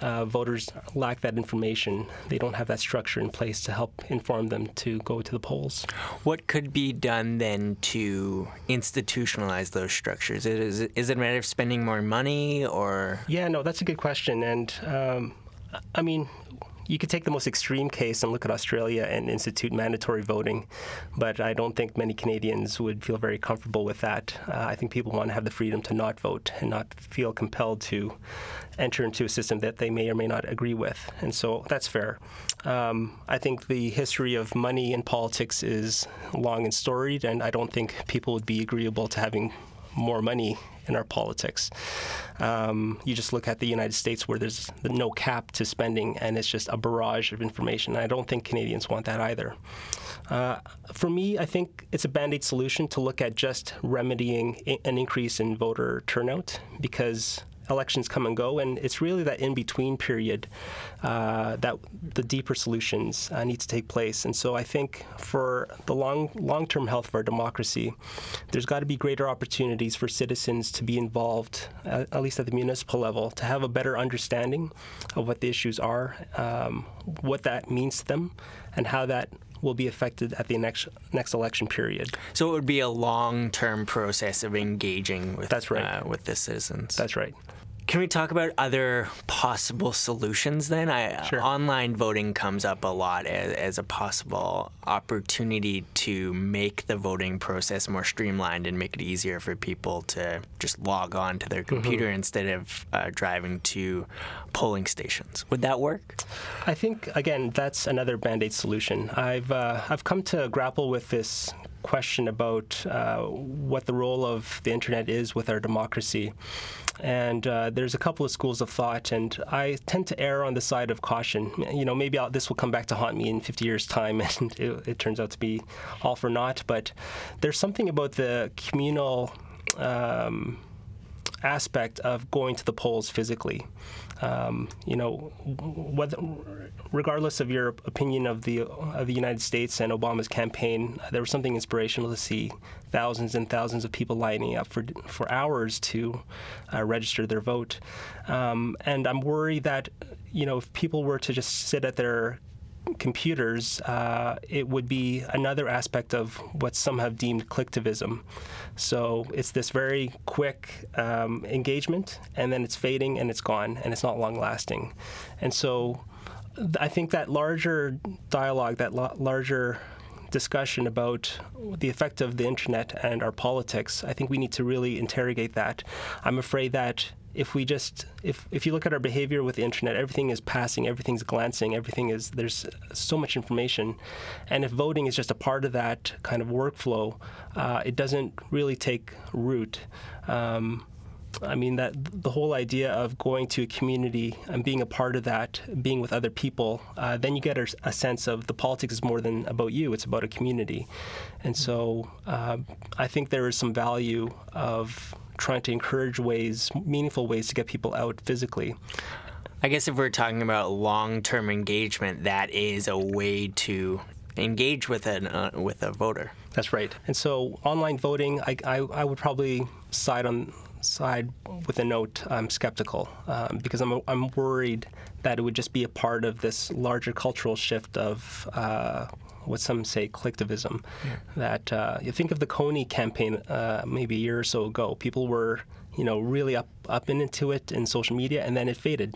uh, voters lack that information. They don't have that structure in place to help inform them to go to the polls. What could be done then to institutionalize those structures? Is, is it a matter of spending more money or? Yeah, no, that's a good question. And um, I mean, you could take the most extreme case and look at Australia and institute mandatory voting, but I don't think many Canadians would feel very comfortable with that. Uh, I think people want to have the freedom to not vote and not feel compelled to enter into a system that they may or may not agree with, and so that's fair. Um, I think the history of money in politics is long and storied, and I don't think people would be agreeable to having more money in our politics. Um, you just look at the United States where there's no cap to spending and it's just a barrage of information. I don't think Canadians want that either. Uh, for me, I think it's a band aid solution to look at just remedying an increase in voter turnout because elections come and go, and it's really that in between period uh, that the deeper solutions uh, need to take place. And so I think for the long long term health of our democracy, there's got to be greater opportunities for citizens to be involved, uh, at least at the municipal level, to have a better understanding of what the issues are, um, what that means to them, and how that will be affected at the next next election period. So it would be a long term process of engaging with that's right uh, with the citizens. That's right. Can we talk about other possible solutions then? I, sure. Online voting comes up a lot as, as, a possible opportunity to make the voting process more streamlined and make it easier for people to just log on to their mm-hmm. computer mm-hmm. instead of uh, driving to polling stations. Would that work? I think again that's another band-aid solution. I've uh, I've come to grapple with this question about uh, what the role of the internet is with our democracy. And uh, there's a couple of schools of thought, and I tend to err on the side of caution. You know, maybe I'll, this will come back to haunt me in 50 years' time, and it, it turns out to be all for naught. But there's something about the communal. Um, aspect of going to the polls physically. Um, you know, whether, regardless of your opinion of the of the United States and Obama's campaign, there was something inspirational to see thousands and thousands of people lining up for for hours to uh, register their vote. Um, and I'm worried that you know if people were to just sit at their computers, uh, it would be another aspect of what some have deemed clicktivism. So it's this very quick um, engagement, and then it's fading and it's gone, and it's not long lasting. And so I think that larger dialogue, that lo- larger discussion about the effect of the internet and our politics, I think we need to really interrogate that. I'm afraid that if we just if if you look at our behavior with the internet, everything is passing, everything's glancing, everything is there's so much information, and if voting is just a part of that kind of workflow, uh, it doesn't really take root. Um, I mean that the whole idea of going to a community and being a part of that, being with other people, uh, then you get a, a, sense of the politics is more than about you; it's about a community, and so uh, I think there is some value of trying to encourage ways, meaningful ways to get people out physically. I guess if we're talking about long-term engagement, that is a way to engage with an uh, with a voter. That's right. And so online voting, I, I, I would probably side on side with a note. I'm skeptical um, because I'm I'm worried that it would just be a part of this larger cultural shift of uh, what some say clicktivism. Yeah. That uh, you think of the Kony campaign uh, maybe a year or so ago. People were you know really up up into it in social media, and then it faded.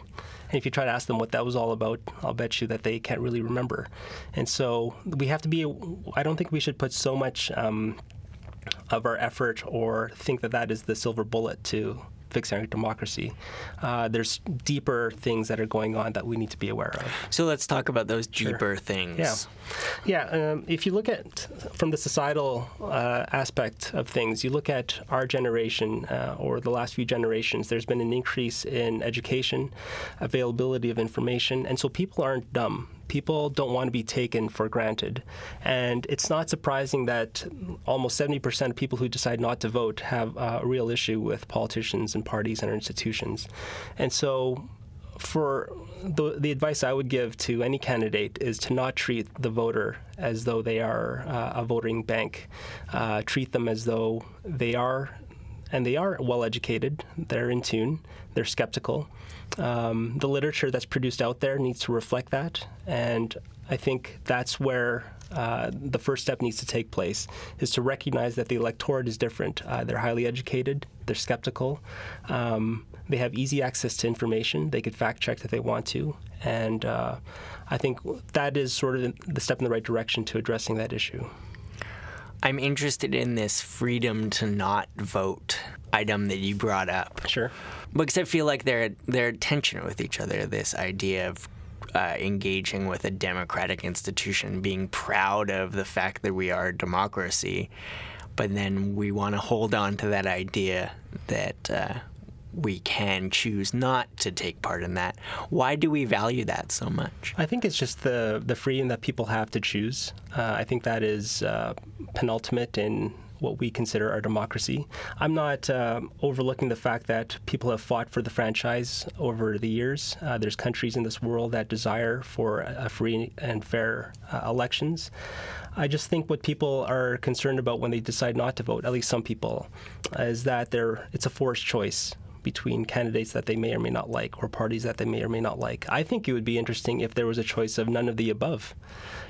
And if you try to ask them what that was all about, I'll bet you that they can't really remember. And so we have to be. I don't think we should put so much. Um, of our effort, or think that that is the silver bullet to fixing our democracy. Uh, there's deeper things that are going on that we need to be aware of. So let's talk about those deeper sure. things. Yeah, yeah. Um, if you look at from the societal uh, aspect of things, you look at our generation uh, or the last few generations. There's been an increase in education, availability of information, and so people aren't dumb people don't want to be taken for granted. And it's not surprising that almost 70% of people who decide not to vote have a real issue with politicians and parties and our institutions. And so for the, the advice I would give to any candidate is to not treat the voter as though they are uh, a voting bank. Uh, treat them as though they are, and they are well educated, they're in tune, they're skeptical. Um, the literature that's produced out there needs to reflect that, and I think that's where uh, the first step needs to take place is to recognize that the electorate is different. Uh, they're highly educated, they're skeptical, um, they have easy access to information, they could fact check if they want to, and uh, I think that is sort of the step in the right direction to addressing that issue. I'm interested in this freedom to not vote item that you brought up. Sure. Because I feel like they're they're tension with each other. This idea of uh, engaging with a democratic institution, being proud of the fact that we are a democracy, but then we want to hold on to that idea that uh, we can choose not to take part in that. Why do we value that so much? I think it's just the the freedom that people have to choose. Uh, I think that is uh, penultimate in what we consider our democracy. I'm not uh, overlooking the fact that people have fought for the franchise over the years. Uh, there's countries in this world that desire for a free and fair uh, elections. I just think what people are concerned about when they decide not to vote, at least some people, is that they're, it's a forced choice between candidates that they may or may not like or parties that they may or may not like. I think it would be interesting if there was a choice of none of the above.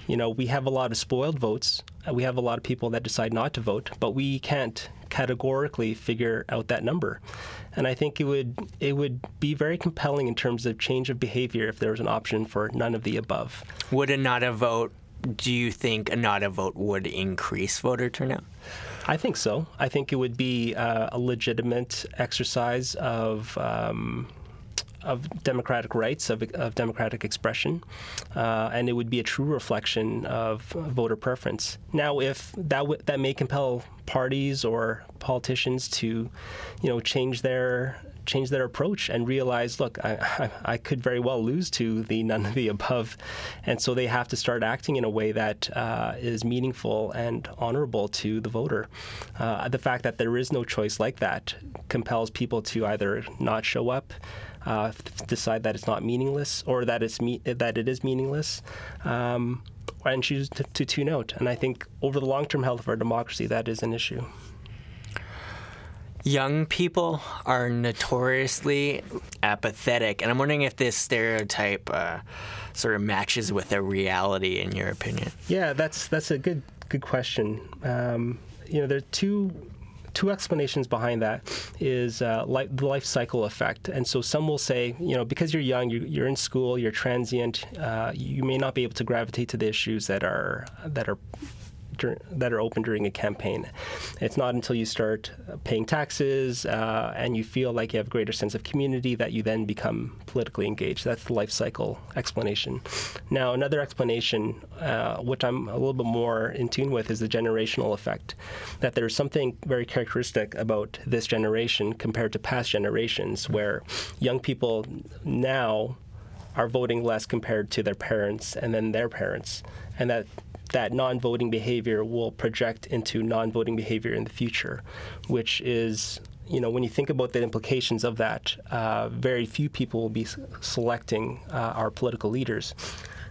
You know, we have a lot of spoiled votes. Uh, we have a lot of people that decide not to vote, but we can't categorically figure out that number. And I think it would it would be very compelling in terms of change of behavior if there was an option for none of the above. Would a not a vote do you think a not a vote would increase voter turnout? I think so. I think it would be uh, a legitimate exercise of. Um, of democratic rights, of, of democratic expression, uh, and it would be a true reflection of voter preference. Now, if that w- that may compel parties or politicians to, you know, change their change their approach and realize, look, I, I, I, could very well lose to the none of the above. And so they have to start acting in a way that uh, is meaningful and honorable to the voter. Uh, the fact that there is no choice like that compels people to either not show up. Uh, decide that it's not meaningless, or that it's me- that it is meaningless, um, and choose to, to tune out. And I think over the long-term health of our democracy, that is an issue young people are notoriously apathetic, and I'm wondering if this stereotype uh, sort of matches with a reality, in your opinion. Yeah, that's that's a good good question. Um, you know, there are two two explanations behind that is uh, the life cycle effect. And so some will say, you know, because you're young, you're, you're in school, you're transient, uh, you may not be able to gravitate to the issues that are that are that are open during a campaign. It's not until you start paying taxes uh, and you feel like you have a greater sense of community that you then become politically engaged. That's the life cycle explanation. Now, another explanation, uh, which I'm a little bit more in tune with, is the generational effect. That there's something very characteristic about this generation compared to past generations, where young people now are voting less compared to their parents and then their parents, and that that non-voting behavior will project into non-voting behavior in the future, which is you know, when you think about the implications of that, uh, very few people will be selecting uh, our political leaders.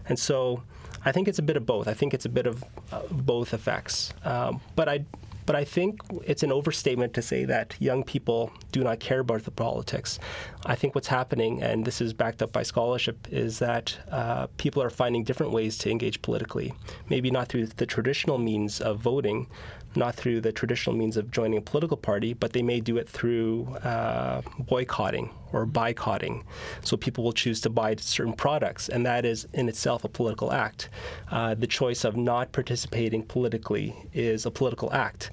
And so I think it's a bit of both. I think it's a bit of uh, both effects. Um, but I but I think it's an overstatement to say that young people do not care about the politics. I think what's happening, and this is backed up by scholarship, is that uh, people are finding different ways to engage politically. Maybe not through the traditional means of voting, not through the traditional means of joining a political party, but they may do it through uh, boycotting or boycotting. So people will choose to buy certain products, and that is in itself a political act. Uh, the choice of not participating politically is a political act.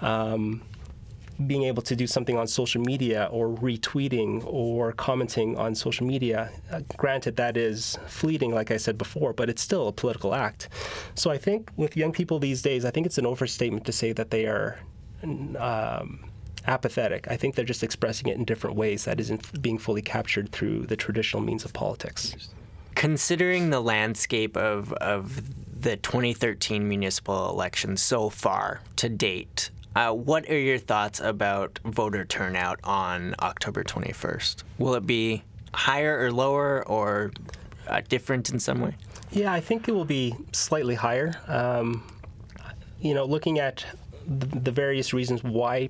Um, being able to do something on social media or retweeting or commenting on social media, uh, granted, that is fleeting, like I said before, but it's still a political act. So I think with young people these days, I think it's an overstatement to say that they are. Um, apathetic. I think they're just expressing it in different ways that isn't being fully captured through the traditional means of politics. Considering the landscape of, of the 2013 municipal elections so far to date, uh, what are your thoughts about voter turnout on October 21st? Will it be higher or lower or uh, different in some way? Yeah, I think it will be slightly higher. Um, you know, looking at the, various reasons why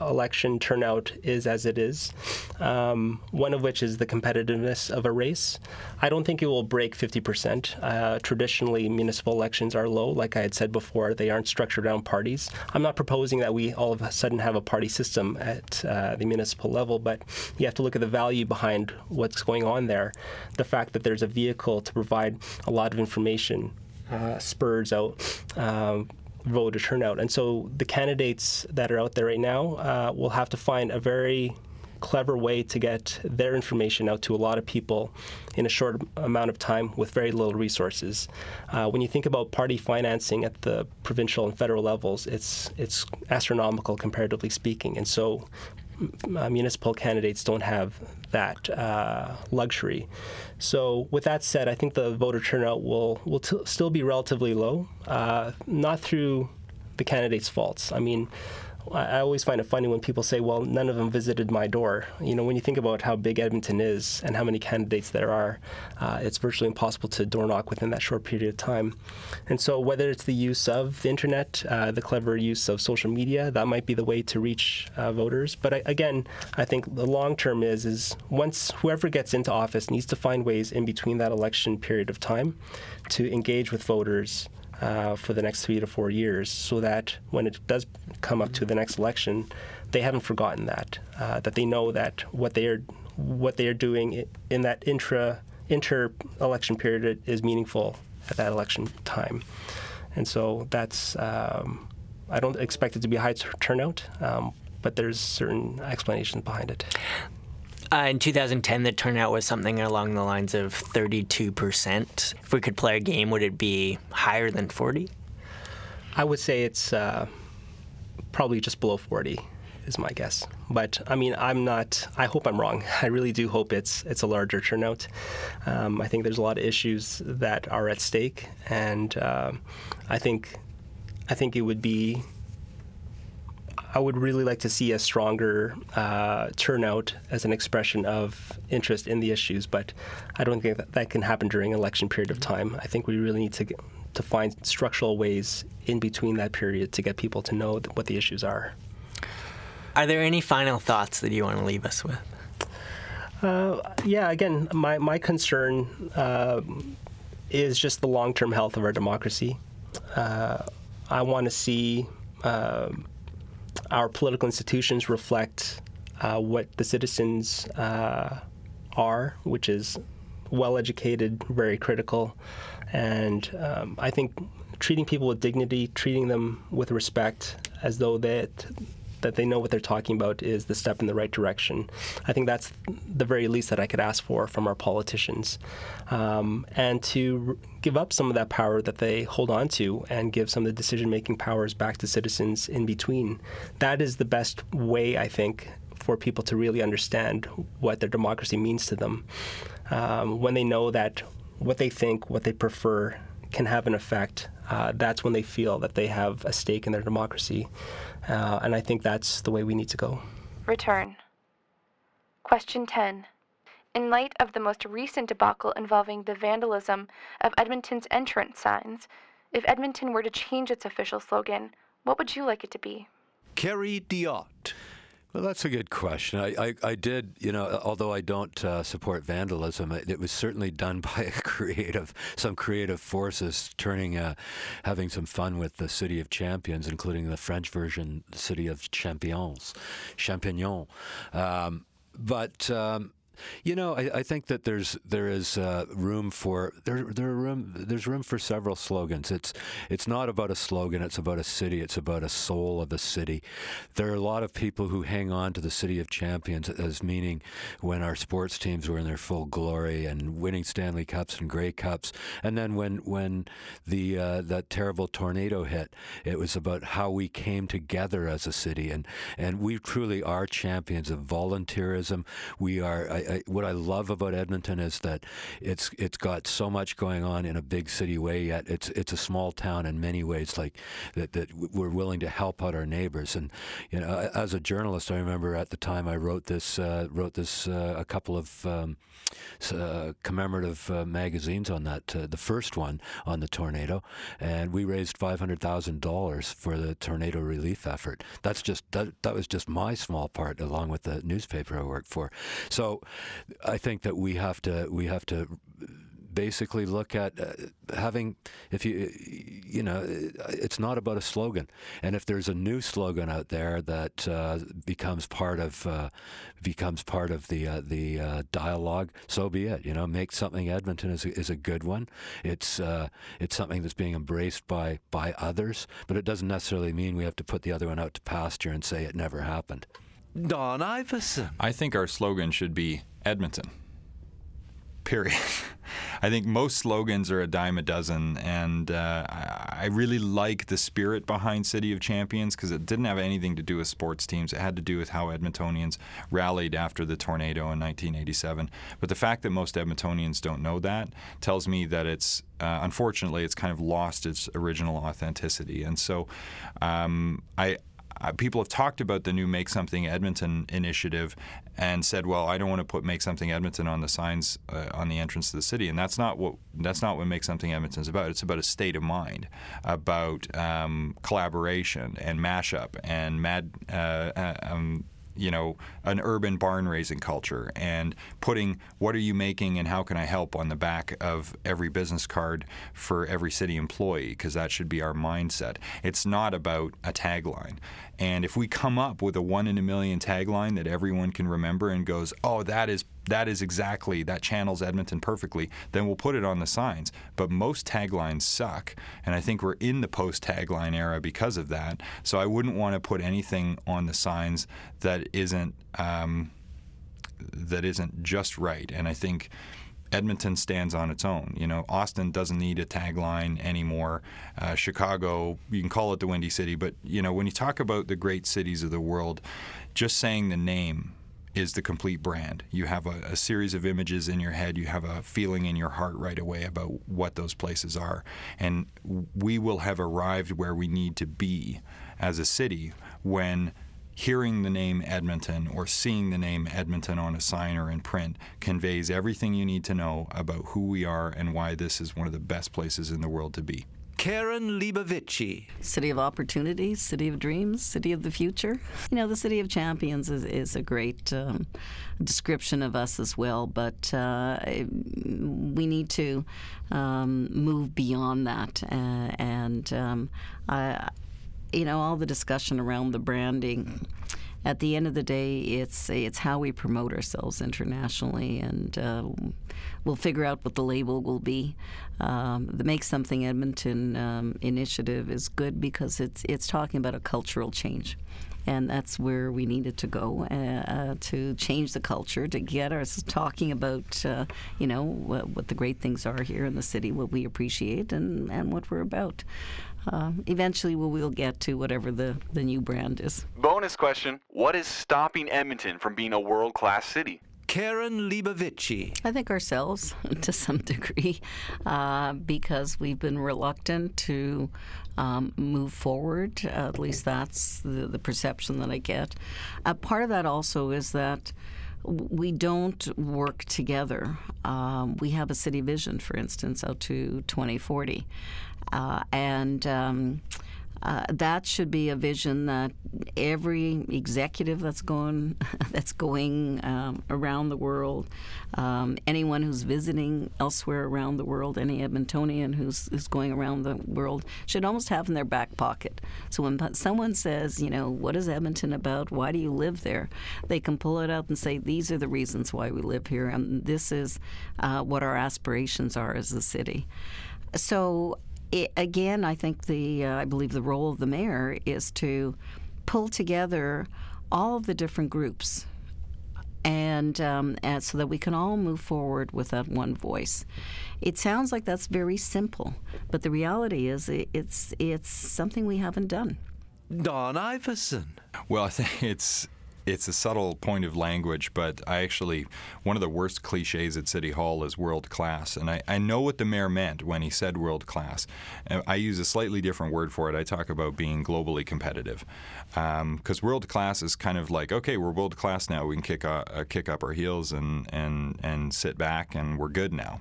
election turnout is as it is. Um, one of which is the competitiveness of a race. I don't think it will break 50%. Uh, traditionally, municipal elections are low. Like I had said before, they aren't structured around parties. I'm not proposing that we all of a sudden have a party system at uh, the municipal level, but you have to look at the value behind what's going on there. The fact that there's a vehicle to provide a lot of information uh, spurs out um, voter turnout. And so the candidates that are out there right now uh, will have to find a very clever way to get their information out to a lot of people in a short amount of time with very little resources. Uh, when you think about party financing at the provincial and federal levels, it's it's astronomical comparatively speaking, and so uh, municipal candidates don't have that uh, luxury. So, with that said, I think the voter turnout will will t- still be relatively low, uh, not through the candidates' faults. I mean, I always find it funny when people say, well, none of them visited my door. You know, when you think about how big Edmonton is and how many candidates there are, uh, it's virtually impossible to door knock within that short period of time. And so, whether it's the use of the internet, uh, the clever use of social media, that might be the way to reach uh, voters. But I, again, I think the long term is is once whoever gets into office needs to find ways in between that election period of time to engage with voters uh, for the next three to four years, so that when it does come up to the next election, they haven't forgotten that. Uh, that they know that what they are what they are doing in that intra inter election period is meaningful at that election time, and so that's. Um, I don't expect it to be a high turnout, um, but there's certain explanations behind it. Uh, in 2010, the turnout was something along the lines of 32%. If we could play a game, would it be higher than 40? I would say it's uh, probably just below 40 is my guess. But I mean, I'm not. I hope I'm wrong. I really do hope it's it's a larger turnout. Um, I think there's a lot of issues that are at stake, and uh, I think I think it would be I would really like to see a stronger uh, turnout as an expression of interest in the issues, but I don't think that that can happen during election period of time. I think we really need to get, to find structural ways in between that period to get people to know what the issues are. Are there any final thoughts that you want to leave us with? Uh, yeah, again, my, my concern uh, is just the long term health of our democracy. Uh, I want to see uh, our political institutions reflect uh, what the citizens uh, are, which is well educated, very critical, and um, I think treating people with dignity, treating them with respect, as though that that they know what they're talking about is the step in the right direction. I think that's the very least that I could ask for from our politicians. Um, and to give up some of that power that they hold on to and give some of the decision making powers back to citizens in between. That is the best way, I think, for people to really understand what their democracy means to them. Um, when they know that what they think, what they prefer, can have an effect, uh, that's when they feel that they have a stake in their democracy. Uh, and I think that's the way we need to go. Return. Question 10. In light of the most recent debacle involving the vandalism of Edmonton's entrance signs, if Edmonton were to change its official slogan, what would you like it to be? Kerry Diotte. Well, that's a good question. I, I, I did, you know, although I don't uh, support vandalism, it, it, was certainly done by a creative, some creative forces turning, uh, having some fun with the City of Champions, including the French version, the City of Champions, Champignon. Um, but um, you know, I, I, think that there's there is uh, room for there there room there's room for several slogans. It's it's not about a slogan. It's about a city. It's about a soul of a city. There are a lot of people who hang on to the city of champions as meaning when our sports teams were in their full glory and winning Stanley Cups and Grey Cups, and then when when the uh, that terrible tornado hit, it was about how we came together as a city, and and we truly are champions of volunteerism. We are. I, What I love about Edmonton is that it's it's got so much going on in a big city way. Yet it's it's a small town in many ways. Like that that we're willing to help out our neighbors. And you know, as a journalist, I remember at the time I wrote this uh, wrote this uh, a couple of um, uh, commemorative uh, magazines on that. Uh, the first one on the tornado, and we raised five hundred thousand dollars for the tornado relief effort. That's just that, that was just my small part, along with the newspaper I worked for. So, I think that we have to we have to basically look at uh, having if you you know it's not about a slogan. And if there's a new slogan out there that uh, becomes part of uh, becomes part of the uh, the uh, dialogue so be it. You know make something Edmonton is is a good one. It's uh, it's something that's being embraced by by others but it doesn't necessarily mean we have to put the other one out to pasture and say it never happened Don Iveson I think our slogan should be Edmonton period. I think most slogans are a dime a dozen, and uh, I really like the spirit behind City of Champions because it didn't have anything to do with sports teams. It had to do with how Edmontonians rallied after the tornado in 1987. But the fact that most Edmontonians don't know that tells me that it's uh, unfortunately it's kind of lost its original authenticity. And so um, I uh, people have talked about the new Make Something Edmonton initiative and said, "Well, I don't want to put Make Something Edmonton on the signs uh, on the entrance to the city," and that's not what that's not what Make Something Edmonton is about. It's about a state of mind, about um, collaboration and mashup and mad. Uh, uh um, you know, an urban barn raising culture and putting what are you making and how can I help on the back of every business card for every city employee because that should be our mindset. It's not about a tagline. And if we come up with a one in a million tagline that everyone can remember and goes, oh, that is that is exactly that channels Edmonton perfectly, then we'll put it on the signs. But most taglines suck, and I think we're in the post tagline era because of that. So I wouldn't want to put anything on the signs that isn't um, that isn't just right. And I think. Edmonton stands on its own. You know, Austin doesn't need a tagline anymore. Uh, Chicago, you can call it the Windy City, but you know, when you talk about the great cities of the world, just saying the name is the complete brand. You have a, a, series of images in your head, you have a feeling in your heart right away about what those places are. And we will have arrived where we need to be as a city when hearing the name Edmonton or seeing the name Edmonton on a sign or in print conveys everything you need to know about who we are and why this is one of the best places in the world to be. Karen Leibovici. City of opportunities, city of dreams, city of the future. You know, the city of champions is, is a great um, description of us as well, but uh, we need to um, move beyond that. Uh, and um, I, you know, all the discussion around the branding at the end of the day, it's it's how we promote ourselves internationally, and uh, we'll figure out what the label will be. Um, the Make Something Edmonton um, initiative is good because it's it's talking about a cultural change. And that's where we needed to go uh, uh, to change the culture, to get us talking about, uh, you know, what, what, the great things are here in the city, what we appreciate, and, and what we're about. Uh, eventually we will get to whatever the, the new brand is. Bonus question What is stopping Edmonton from being a world class city? Karen Leibovici. I think ourselves to some degree uh, because we've been reluctant to um, move forward. at least that's the, the, perception that I get. Uh, part of that also is that we don't work together. Um, we have a city vision, for instance, out to 2040. Uh, and um, uh, that should be a vision that every executive that's going that's going um, around the world, um, anyone who's visiting elsewhere around the world, any Edmontonian who's, who's going around the world should almost have in their back pocket. So when someone says, you know, what is Edmonton about? Why do you live there? They can pull it out and say, these are the reasons why we live here, and this is uh, what our aspirations are as a city. So it, again, I think the uh, I believe the role of the mayor is to pull together all of the different groups, and, um, and so that we can all move forward with that one voice. It sounds like that's very simple, but the reality is it, it's it's something we haven't done. Don Iveson. Well, I think it's it's a subtle point of language, but I actually, one of the worst cliches at City Hall is world class. And I, I know what the mayor meant when he said world class. I use a slightly different word for it. I talk about being globally competitive. Because um, world class is kind of like, okay, we're world class now. We can kick, uh, kick up our heels and, and, and sit back and we're good now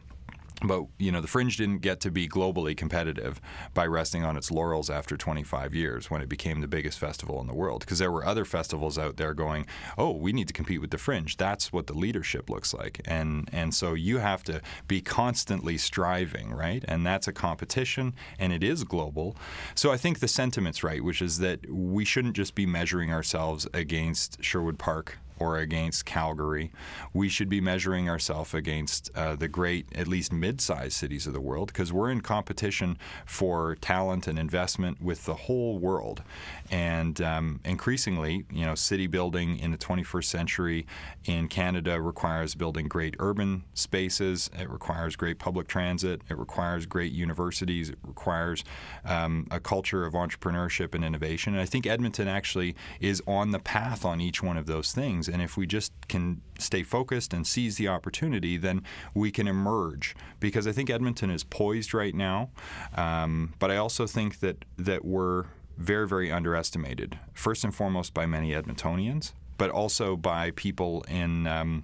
but you know the fringe didn't get to be globally competitive by resting on its laurels after 25 years when it became the biggest festival in the world. Because there were other festivals out there going oh we need to compete with the fringe. That's what the leadership looks like. And and so you have to be constantly striving right? And that's a competition and it is global. So i think the sentiment's right which is that we shouldn't just be measuring ourselves against sherwood park or against Calgary. We should be measuring ourselves against uh, the great, at least mid sized cities of the world, because we're in competition for talent and investment with the whole world. And um, increasingly, you know, city building in the 21st century in Canada requires building great urban spaces, it requires great public transit, it requires great universities, it requires um, a culture of entrepreneurship and innovation. And I think Edmonton actually is on the path on each one of those things. And if we just can stay focused and seize the opportunity, then we can emerge. Because I think Edmonton is poised right now. Um, but I also think that, that we're very, very underestimated, first and foremost by many Edmontonians, but also by people in. Um,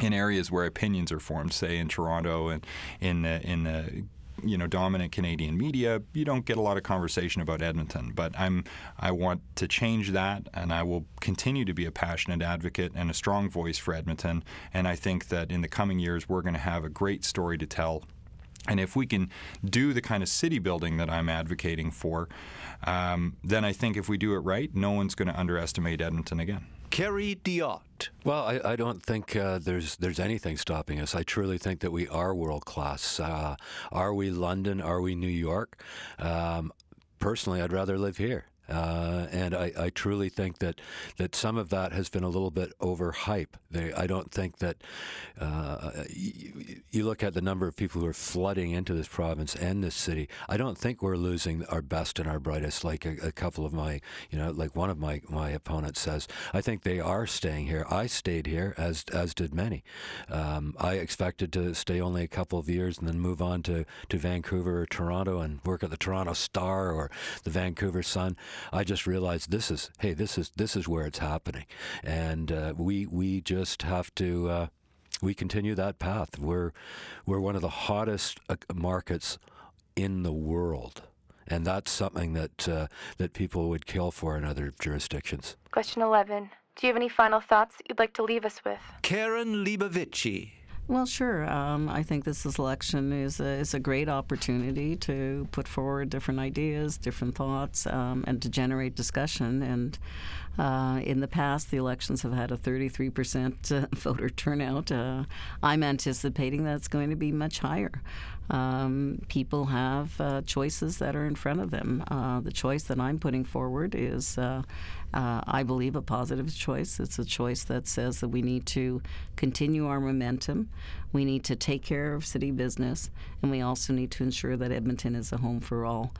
in areas where opinions are formed, say in Toronto and in the, in the you know dominant Canadian media, you don't get a lot of conversation about Edmonton. But I'm I want to change that, and I will continue to be a passionate advocate and a strong voice for Edmonton. And I think that in the coming years, we're going to have a great story to tell. And if we can do the kind of city building that I'm advocating for, um, then I think if we do it right, no one's going to underestimate Edmonton again. Kerry Diotte. Well, I, I don't think uh, there's there's anything stopping us. I truly think that we are world class. Uh, are we London? Are we New York? Um, personally, I'd rather live here. Uh, and I, I, truly think that, that some of that has been a little bit overhype. They, I don't think that uh, you, you, look at the number of people who are flooding into this province and this city. I don't think we're losing our best and our brightest, like a, a couple of my, you know, like one of my, my opponents says. I think they are staying here. I stayed here, as as did many. Um, I expected to stay only a couple of years and then move on to, to Vancouver or Toronto and work at the Toronto Star or the Vancouver Sun. I just realized this is hey this is this is where it's happening, and uh, we we just have to. Uh, we continue that path. We're we're one of the hottest uh, markets in the world, and that's something that uh, that people would kill for in other jurisdictions. Question eleven. Do you have any final thoughts that you'd like to leave us with? Karen Leibovici. Well, sure. Um, I think this election is a, is a great opportunity to put forward different ideas, different thoughts, um, and to generate discussion. And uh, in the past, the elections have had a 33% uh, voter turnout. Uh, I'm anticipating that's going to be much higher. Um, people have uh, choices that are in front of them. Uh, the choice that I'm putting forward is, uh, I believe, a positive choice. It's a choice that says that we need to continue our momentum, we need to take care of city business, and we also need to ensure that Edmonton is a home for all.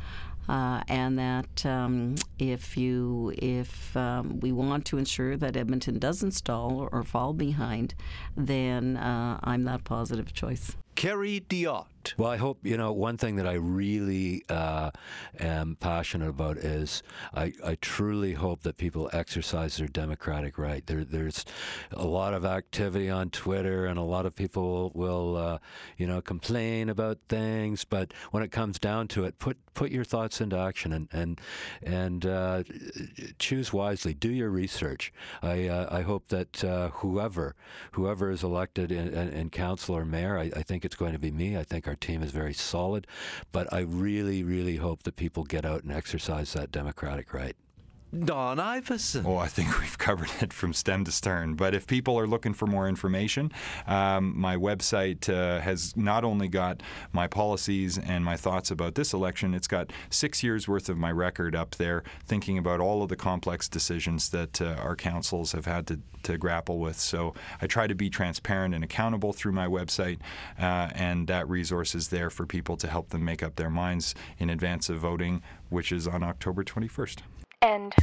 Uh, and that um, if you if um, we want to ensure that Edmonton doesn't stall or, or fall behind, then uh, I'm that positive choice. Kerry Diotte. Well, I hope, you know, one thing that I really uh, am passionate about is I, I truly hope that people exercise their democratic right. There, there's a lot of activity on Twitter and a lot of people will, uh, you know, complain about things, but when it comes down to it, put, put your thoughts into action and, and, and uh, choose wisely. Do your research. I, uh, I hope that uh, whoever, whoever is elected in, in, in council or mayor, I, I think it's going to be me. I think our team is very solid, but I really, really hope that people get out and exercise that democratic right. Don Iveson. Oh, I think we've covered it from stem to stern. But if people are looking for more information, um, my website uh, has not only got my policies and my thoughts about this election, it's got six years worth of my record up there, thinking about all of the complex decisions that uh, our councils have had to, to grapple with. So I try to be transparent and accountable through my website, uh, and that resource is there for people to help them make up their minds in advance of voting, which is on October 21st end.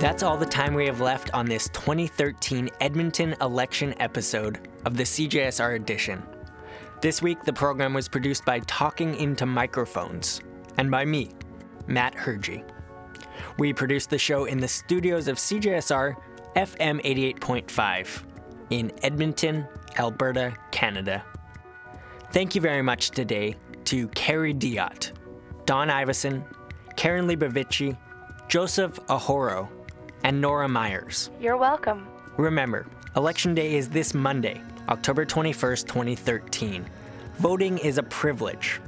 That's all the time we have left on this 2013 Edmonton election episode of the CJSR edition. This week, the program was produced by Talking Into Microphones and by me, Matt Hergy. We produced the show in the studios of CJSR FM 88.5 in Edmonton, Alberta, Canada. Thank you very much today to Kerry Diotte, Don Iveson, Karen Leibovici, Joseph Ahoro, and Nora Myers. You're welcome. Remember, Election Day is this Monday, October 21st, 2013. Voting is a privilege,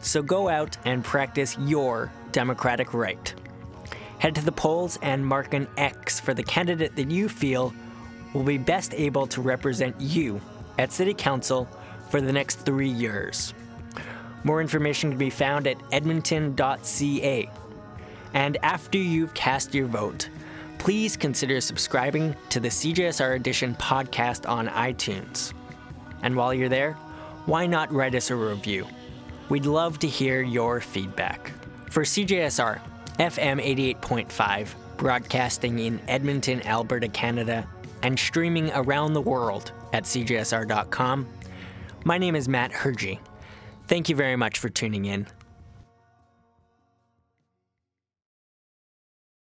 so go out and practice your democratic right. Head to the polls and mark an X for the candidate that you feel will be best able to represent you at City Council for the next three years. More information can be found at edmonton.ca. And after you've cast your vote, please consider subscribing to the CJSR Edition podcast on iTunes. And while you're there, why not write us a review? We'd love to hear your feedback. For CJSR, FM 88.5, broadcasting in Edmonton, Alberta, Canada, and streaming around the world at CJSR.com, my name is Matt Hergy. Thank you very much for tuning in.